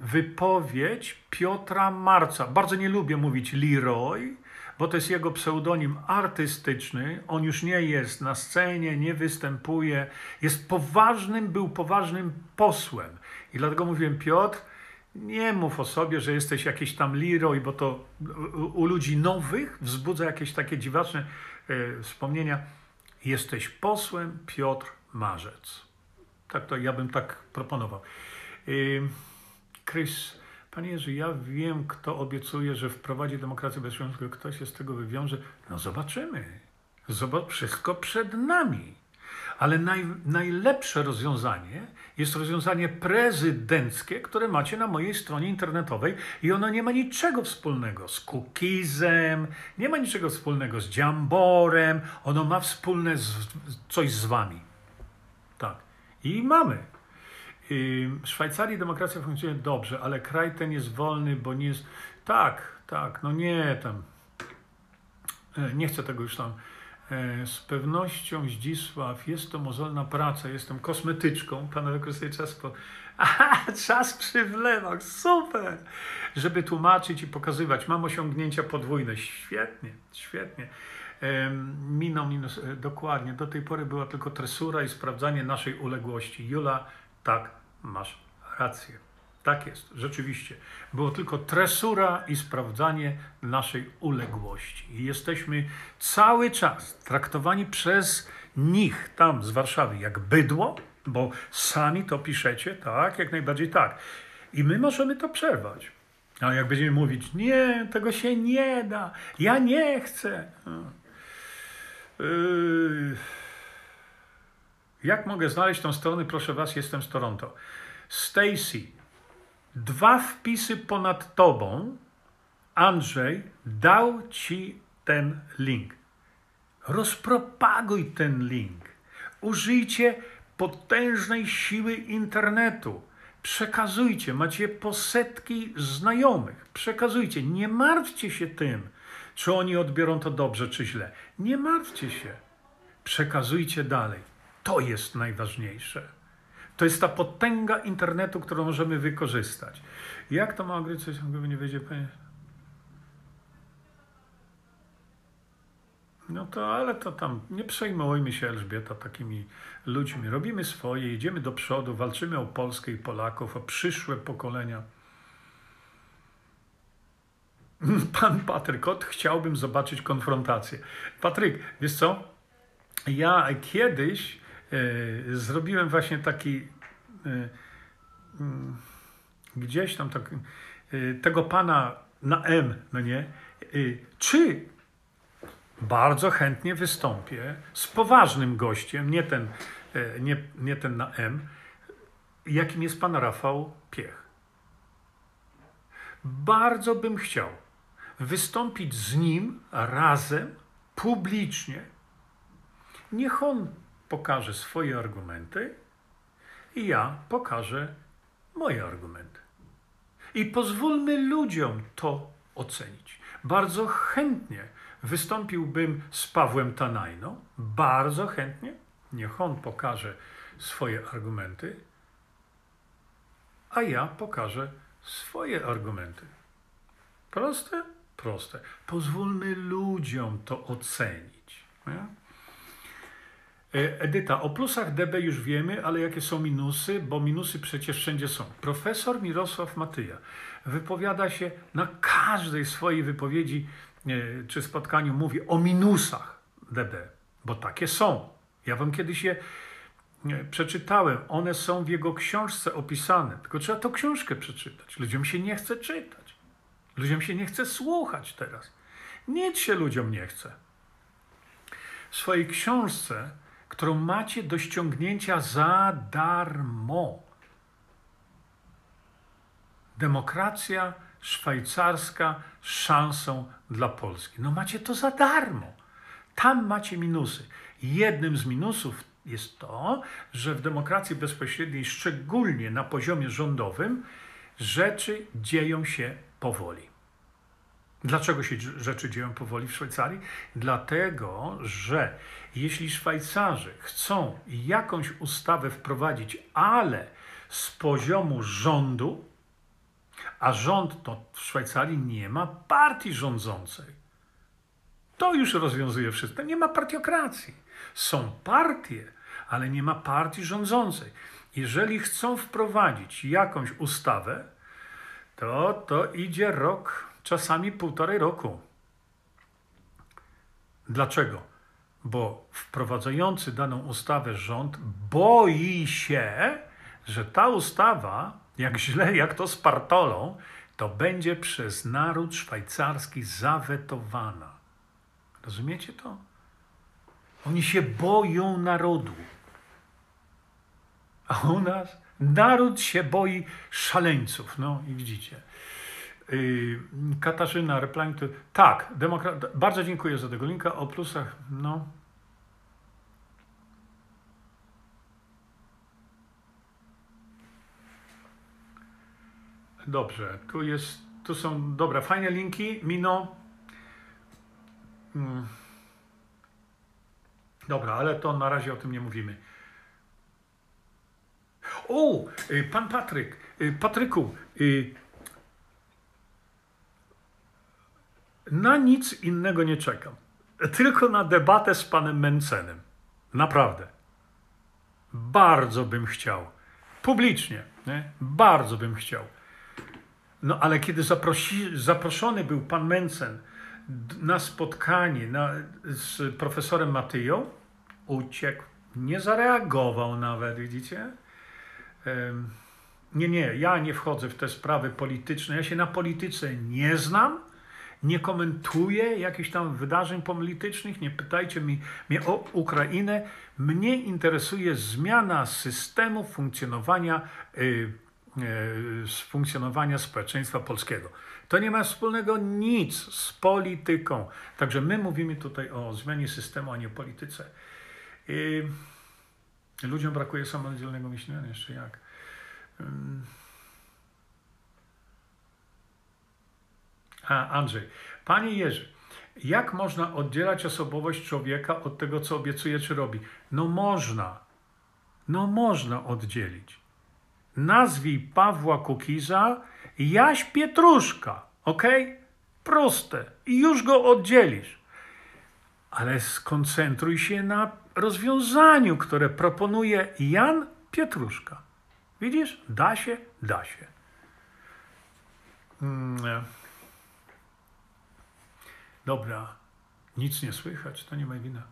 wypowiedź Piotra Marca. Bardzo nie lubię mówić Leroy, bo to jest jego pseudonim artystyczny. On już nie jest na scenie, nie występuje. Jest poważnym, był poważnym posłem. I dlatego mówiłem, Piotr, nie mów o sobie, że jesteś jakiś tam Leroy, bo to u ludzi nowych wzbudza jakieś takie dziwaczne e, wspomnienia. Jesteś posłem Piotr Marzec. Tak to ja bym tak proponował. E, Chris, Panie Jerzy, ja wiem, kto obiecuje, że wprowadzi demokrację bezpieczną, kto się z tego wywiąże. No zobaczymy. Zobacz, wszystko przed nami. Ale naj, najlepsze rozwiązanie jest rozwiązanie prezydenckie, które macie na mojej stronie internetowej i ono nie ma niczego wspólnego z cookiesem, nie ma niczego wspólnego z dziamborem, ono ma wspólne z, coś z wami. Tak. I mamy. W Szwajcarii demokracja funkcjonuje dobrze, ale kraj ten jest wolny, bo nie jest. Tak, tak, no nie tam. E, nie chcę tego już tam. E, z pewnością, Zdzisław, jest to mozolna praca, jestem kosmetyczką, pan wykorzystuje czas po... Aha, czas przy wlewach, super! Żeby tłumaczyć i pokazywać, mam osiągnięcia podwójne, świetnie, świetnie. Miną minus, e, dokładnie, do tej pory była tylko tresura i sprawdzanie naszej uległości. Jula, tak, masz rację. Tak jest, rzeczywiście. Było tylko tresura i sprawdzanie naszej uległości. I jesteśmy cały czas traktowani przez nich tam z Warszawy jak bydło, bo sami to piszecie, tak, jak najbardziej tak. I my możemy to przerwać. Ale jak będziemy mówić, nie, tego się nie da, ja nie chcę. Yy. Jak mogę znaleźć tą stronę? Proszę Was, jestem z Toronto. Stacy, dwa wpisy ponad tobą, Andrzej dał ci ten link. Rozpropaguj ten link. Użyjcie potężnej siły internetu. Przekazujcie, macie posetki znajomych. Przekazujcie, nie martwcie się tym, czy oni odbiorą to dobrze, czy źle. Nie martwcie się. Przekazujcie dalej. To jest najważniejsze. To jest ta potęga internetu, którą możemy wykorzystać. Jak to ma ograniczyć, gdyby nie wiedzie Panie? No to, ale to tam, nie przejmujmy się Elżbieta takimi ludźmi. Robimy swoje, idziemy do przodu, walczymy o Polskę i Polaków, o przyszłe pokolenia. Pan Patryk, od chciałbym zobaczyć konfrontację. Patryk, wiesz co? Ja kiedyś zrobiłem właśnie taki e, mm, gdzieś tam tak, e, tego pana na M, no nie? Czy bardzo chętnie wystąpię z poważnym gościem, nie ten, nie, nie ten na M, jakim jest pan Rafał Piech. Bardzo bym chciał wystąpić z nim razem, publicznie. Niech on pokaże swoje argumenty i ja pokażę moje argumenty. I pozwólmy ludziom to ocenić. Bardzo chętnie wystąpiłbym z Pawłem Tanajno, bardzo chętnie. Niech on pokaże swoje argumenty, a ja pokażę swoje argumenty. Proste? Proste. Pozwólmy ludziom to ocenić. Nie? E, Edyta, o plusach DB już wiemy, ale jakie są minusy, bo minusy przecież wszędzie są. Profesor Mirosław Matyja wypowiada się na każdej swojej wypowiedzi e, czy spotkaniu, mówi o minusach DB, bo takie są. Ja wam kiedyś je e, przeczytałem, one są w jego książce opisane, tylko trzeba tą książkę przeczytać. Ludziom się nie chce czytać. Ludziom się nie chce słuchać teraz. Nic się ludziom nie chce. W swojej książce którą macie do ściągnięcia za darmo. Demokracja szwajcarska szansą dla Polski. No macie to za darmo. Tam macie minusy. Jednym z minusów jest to, że w demokracji bezpośredniej, szczególnie na poziomie rządowym, rzeczy dzieją się powoli. Dlaczego się rzeczy dzieją powoli w Szwajcarii? Dlatego, że jeśli Szwajcarzy chcą jakąś ustawę wprowadzić, ale z poziomu rządu, a rząd to w Szwajcarii nie ma partii rządzącej, to już rozwiązuje wszystko. Nie ma partiokracji. Są partie, ale nie ma partii rządzącej. Jeżeli chcą wprowadzić jakąś ustawę, to to idzie rok, czasami półtorej roku. Dlaczego? Bo wprowadzający daną ustawę rząd boi się, że ta ustawa, jak źle, jak to z partolą, to będzie przez naród szwajcarski zawetowana. Rozumiecie to? Oni się boją narodu. A u nas naród się boi szaleńców. No i widzicie. Y, Katarzyna replying to... Tak, demokra... bardzo dziękuję za tego linka o plusach. No. Dobrze, tu jest, tu są, dobra, fajne linki, Mino. Hmm. Dobra, ale to na razie o tym nie mówimy. O, y, pan Patryk, y, Patryku, na nic innego nie czekam. Tylko na debatę z panem Mencenem. Naprawdę. Bardzo bym chciał. Publicznie. Nie? Bardzo bym chciał. No ale kiedy zaprosi, zaproszony był pan Mencen na spotkanie na, z profesorem Matyją, uciekł. Nie zareagował nawet, widzicie? Nie, nie, ja nie wchodzę w te sprawy polityczne. Ja się na polityce nie znam nie komentuję jakichś tam wydarzeń politycznych, nie pytajcie mi, mnie o Ukrainę. Mnie interesuje zmiana systemu funkcjonowania, yy, funkcjonowania społeczeństwa polskiego. To nie ma wspólnego nic z polityką. Także my mówimy tutaj o zmianie systemu, a nie polityce. Yy, ludziom brakuje samodzielnego myślenia, jeszcze jak. Andrzej. Panie Jerzy, jak można oddzielać osobowość człowieka od tego, co obiecuje czy robi? No można. No można oddzielić. Nazwij Pawła Kukiza Jaś Pietruszka. Ok? Proste. I już go oddzielisz. Ale skoncentruj się na rozwiązaniu, które proponuje Jan Pietruszka. Widzisz? Da się, da się. Hmm. Dobra, nic nie słychać, to nie ma wina.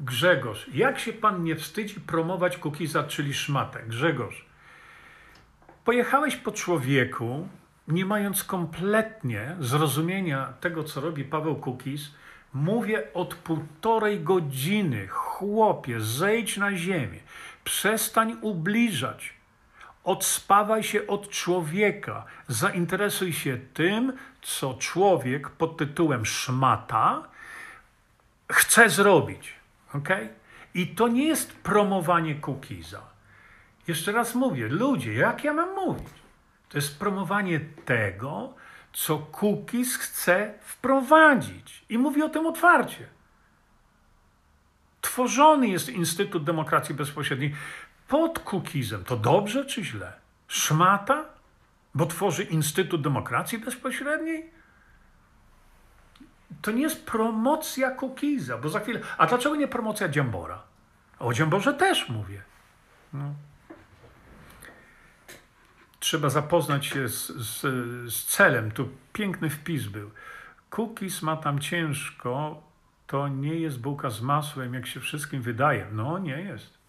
Grzegorz, jak się pan nie wstydzi promować Kukiza, czyli szmatę? Grzegorz, pojechałeś po człowieku, nie mając kompletnie zrozumienia tego, co robi Paweł Kukiz, mówię od półtorej godziny, chłopie, zejdź na ziemię, przestań ubliżać, Odspawaj się od człowieka. Zainteresuj się tym, co człowiek pod tytułem szmata chce zrobić. ok? I to nie jest promowanie Kukiza. Jeszcze raz mówię, ludzie, jak ja mam mówić? To jest promowanie tego, co Kukiz chce wprowadzić. I mówi o tym otwarcie. Tworzony jest Instytut Demokracji Bezpośredniej pod Kukizem. To dobrze czy źle? Szmata? Bo tworzy Instytut Demokracji Bezpośredniej? To nie jest promocja Kukiza, bo za chwilę. A dlaczego nie promocja Dziambora? O Dziamborze też mówię. No. Trzeba zapoznać się z, z, z celem. Tu piękny wpis był. Cookies ma tam ciężko, to nie jest bułka z masłem, jak się wszystkim wydaje. No, nie jest.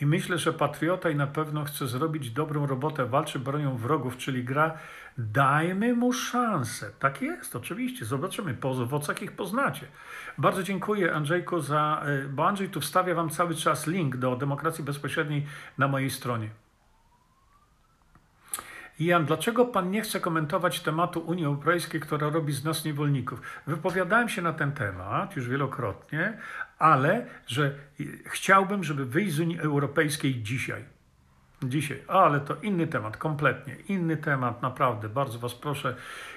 I myślę, że patriota i na pewno chce zrobić dobrą robotę, walczy bronią wrogów, czyli gra. Dajmy mu szansę. Tak jest, oczywiście. Zobaczymy po owocach ich poznacie. Bardzo dziękuję Andrzejku za, e, bo Andrzej tu wstawia wam cały czas link do demokracji bezpośredniej na mojej stronie. Jan, dlaczego pan nie chce komentować tematu Unii Europejskiej, która robi z nas niewolników? Wypowiadałem się na ten temat już wielokrotnie, ale że chciałbym, żeby wyjść z Unii Europejskiej dzisiaj. Dzisiaj, ale to inny temat, kompletnie inny temat, naprawdę, bardzo Was proszę.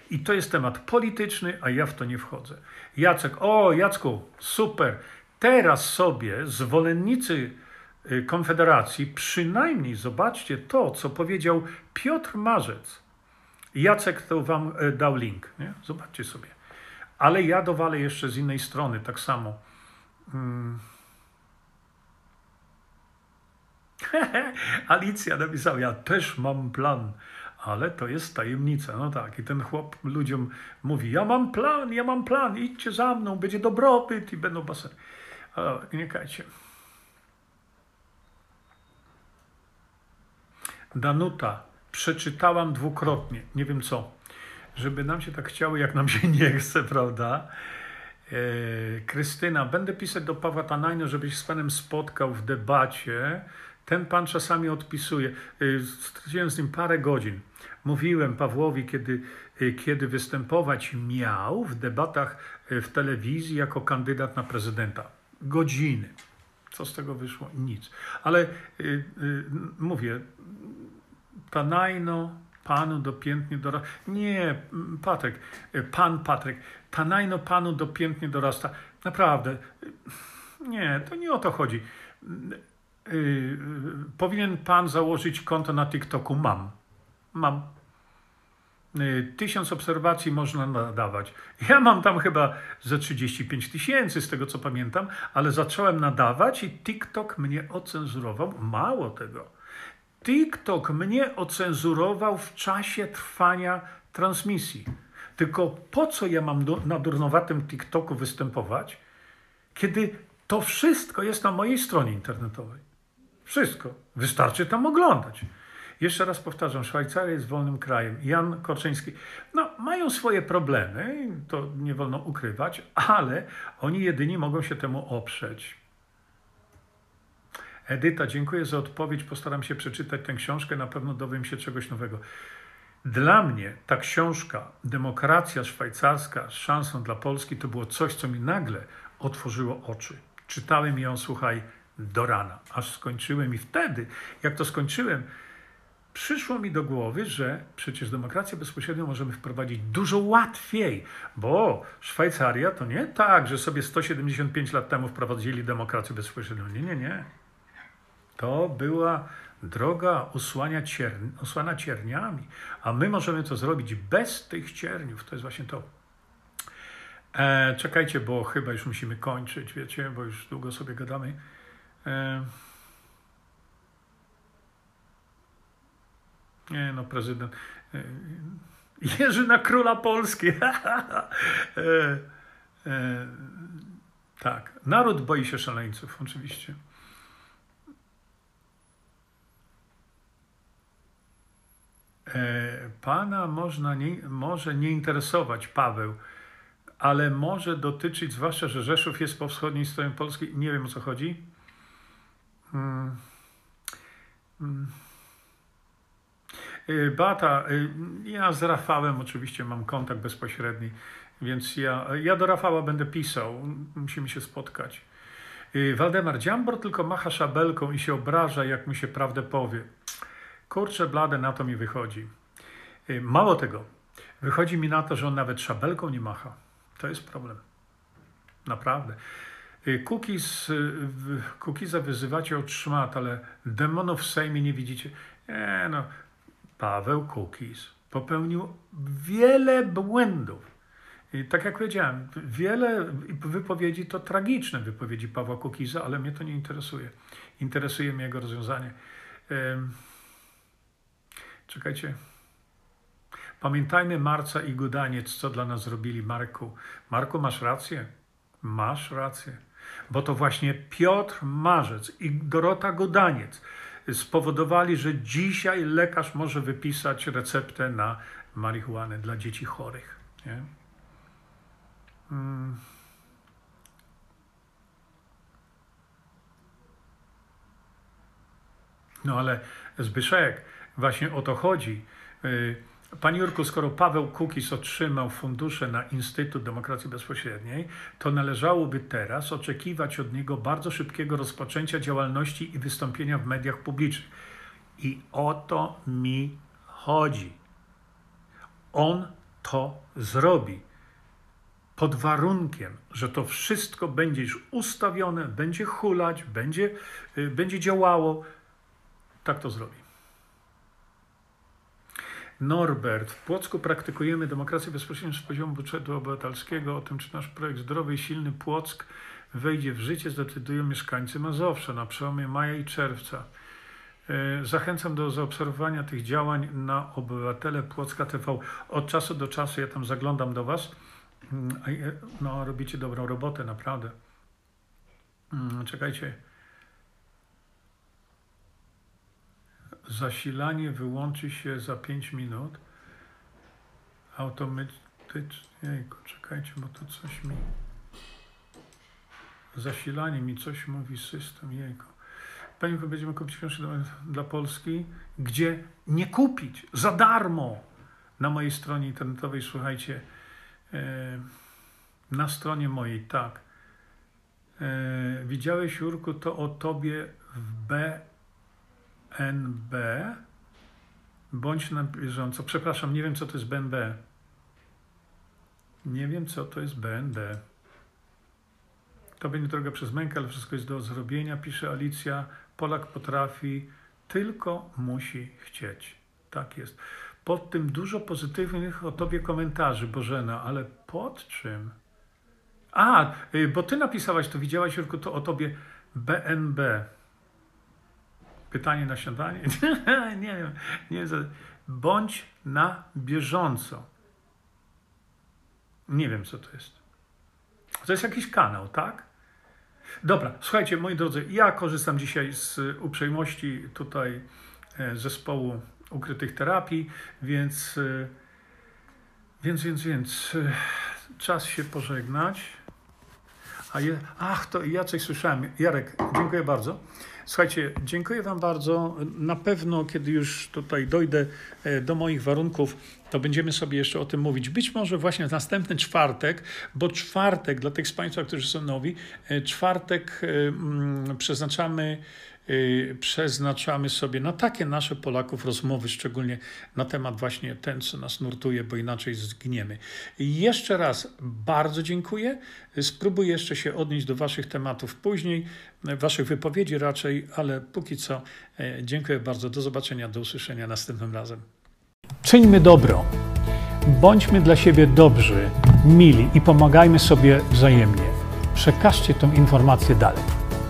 I to jest temat polityczny, a ja w to nie wchodzę. Jacek, o Jacku, super. Teraz sobie zwolennicy Y, Konfederacji, przynajmniej zobaczcie to, co powiedział Piotr Marzec. Jacek to wam y, dał link, nie? zobaczcie sobie. Ale ja dowalę jeszcze z innej strony, tak samo. Hmm. Alicja napisała, ja też mam plan, ale to jest tajemnica. No tak, i ten chłop ludziom mówi, ja mam plan, ja mam plan, idźcie za mną, będzie dobrobyt i będą baseny. Ale nie kajcie. Danuta, przeczytałam dwukrotnie, nie wiem co, żeby nam się tak chciało, jak nam się nie chce, prawda? E, Krystyna, będę pisać do Pawła Tanajno, żebyś z panem spotkał w debacie. Ten pan czasami odpisuje. E, straciłem z nim parę godzin. Mówiłem Pawłowi, kiedy, e, kiedy występować miał w debatach w telewizji jako kandydat na prezydenta. Godziny. Co z tego wyszło? Nic. Ale y, y, mówię, Tanajno Panu dopiętnie dorasta. Nie, Patryk, Pan Patryk, Tanajno Panu dopiętnie dorasta. Naprawdę, nie, to nie o to chodzi. Yy, powinien Pan założyć konto na TikToku. Mam. Mam. Yy, tysiąc obserwacji można nadawać. Ja mam tam chyba ze 35 tysięcy, z tego co pamiętam, ale zacząłem nadawać i TikTok mnie ocenzurował. Mało tego TikTok mnie ocenzurował w czasie trwania transmisji. Tylko po co ja mam do, na durnowatym TikToku występować, kiedy to wszystko jest na mojej stronie internetowej? Wszystko. Wystarczy tam oglądać. Jeszcze raz powtarzam, Szwajcaria jest wolnym krajem. Jan Korczyński. No, mają swoje problemy, to nie wolno ukrywać, ale oni jedyni mogą się temu oprzeć. Edyta, dziękuję za odpowiedź. Postaram się przeczytać tę książkę, na pewno dowiem się czegoś nowego. Dla mnie ta książka, Demokracja Szwajcarska z szansą dla Polski, to było coś, co mi nagle otworzyło oczy. Czytałem ją, słuchaj, do rana, aż skończyłem. I wtedy, jak to skończyłem, przyszło mi do głowy, że przecież demokrację bezpośrednią możemy wprowadzić dużo łatwiej, bo Szwajcaria to nie tak, że sobie 175 lat temu wprowadzili demokrację bezpośrednią. Nie, nie, nie. To była droga usłania cierni, usłana cierniami, a my możemy to zrobić bez tych cierniów. To jest właśnie to. E, czekajcie, bo chyba już musimy kończyć, wiecie, bo już długo sobie gadamy. E, nie, no, prezydent. E, Jerzy na króla Polski. e, e, tak, naród boi się szaleńców, oczywiście. Pana można nie, może nie interesować Paweł, ale może dotyczyć, zwłaszcza, że Rzeszów jest po wschodniej stronie Polski. Nie wiem o co chodzi. Hmm. Hmm. E, Bata, e, ja z Rafałem oczywiście mam kontakt bezpośredni, więc ja, ja do Rafała będę pisał. Musimy się spotkać. Waldemar Dziambor tylko macha szabelką i się obraża, jak mu się prawdę powie. Kurczę blade, na to mi wychodzi. Y, Mało tego, wychodzi mi na to, że on nawet szabelką nie macha. To jest problem. Naprawdę. Cookies, Cookiesa wyzywacie od szmat, ale demonów w Sejmie nie widzicie. Nie no, Paweł Cookies popełnił wiele błędów. I tak jak powiedziałem, wiele wypowiedzi to tragiczne wypowiedzi Pawła Kukiza, ale mnie to nie interesuje. Interesuje mnie jego rozwiązanie. Czekajcie. Pamiętajmy Marca i Gudaniec, co dla nas zrobili Marku. Marku, masz rację. Masz rację. Bo to właśnie Piotr Marzec i Dorota Gudaniec spowodowali, że dzisiaj lekarz może wypisać receptę na marihuanę dla dzieci chorych. Nie? Hmm. No ale Zbyszek, właśnie o to chodzi. Y, Panie Jurku, skoro Paweł Kukis otrzymał fundusze na Instytut Demokracji Bezpośredniej, to należałoby teraz oczekiwać od niego bardzo szybkiego rozpoczęcia działalności i wystąpienia w mediach publicznych. I o to mi chodzi. On to zrobi. Pod warunkiem, że to wszystko będzie już ustawione, będzie hulać, będzie, y, będzie działało, tak to zrobi. Norbert, w Płocku praktykujemy demokrację bezpośrednią z poziomu budżetu obywatelskiego. O tym, czy nasz projekt Zdrowy i Silny Płock wejdzie w życie, zdecydują mieszkańcy Mazowsza na przełomie maja i czerwca. E, zachęcam do zaobserwowania tych działań na Obywatele Płocka TV. Od czasu do czasu ja tam zaglądam do Was. Mm, no, robicie dobrą robotę, naprawdę. Mm, czekajcie. Zasilanie wyłączy się za 5 minut. Automatycznie. Jejku, czekajcie, bo tu coś mi. Zasilanie mi coś mówi system. Jejku. Pani będziemy kupić książkę dla, Polski, gdzie nie kupić za darmo na mojej stronie internetowej. Słuchajcie, na stronie mojej, tak. E, widziałeś, Jurku, to o tobie w B NB bądź na bieżąco. Przepraszam, nie wiem, co to jest BNB. Nie wiem, co to jest BNB. To będzie droga przez mękę, ale wszystko jest do zrobienia, pisze Alicja. Polak potrafi, tylko musi chcieć. Tak jest. Pod tym dużo pozytywnych o tobie komentarzy, Bożena, ale pod czym? A, y, bo ty napisałaś, to widziałaś, Jurku, to o tobie BNB. Pytanie na śniadanie? nie wiem. Nie. Bądź na bieżąco. Nie wiem, co to jest. To jest jakiś kanał, tak? Dobra, słuchajcie, moi drodzy, ja korzystam dzisiaj z uprzejmości tutaj e, zespołu ukrytych terapii, więc, e, więc, więc, więc e, czas się pożegnać. A je, ach, to ja coś słyszałem. Jarek, dziękuję bardzo. Słuchajcie, dziękuję Wam bardzo. Na pewno, kiedy już tutaj dojdę e, do moich warunków, to będziemy sobie jeszcze o tym mówić. Być może właśnie w następny czwartek, bo czwartek, dla tych z Państwa, którzy są nowi, e, czwartek e, mm, przeznaczamy przeznaczamy sobie na takie nasze Polaków rozmowy, szczególnie na temat właśnie ten, co nas nurtuje, bo inaczej zgniemy. Jeszcze raz bardzo dziękuję. Spróbuję jeszcze się odnieść do Waszych tematów później, Waszych wypowiedzi raczej, ale póki co e, dziękuję bardzo. Do zobaczenia, do usłyszenia następnym razem. Czyńmy dobro. Bądźmy dla siebie dobrzy, mili i pomagajmy sobie wzajemnie. Przekażcie tę informację dalej.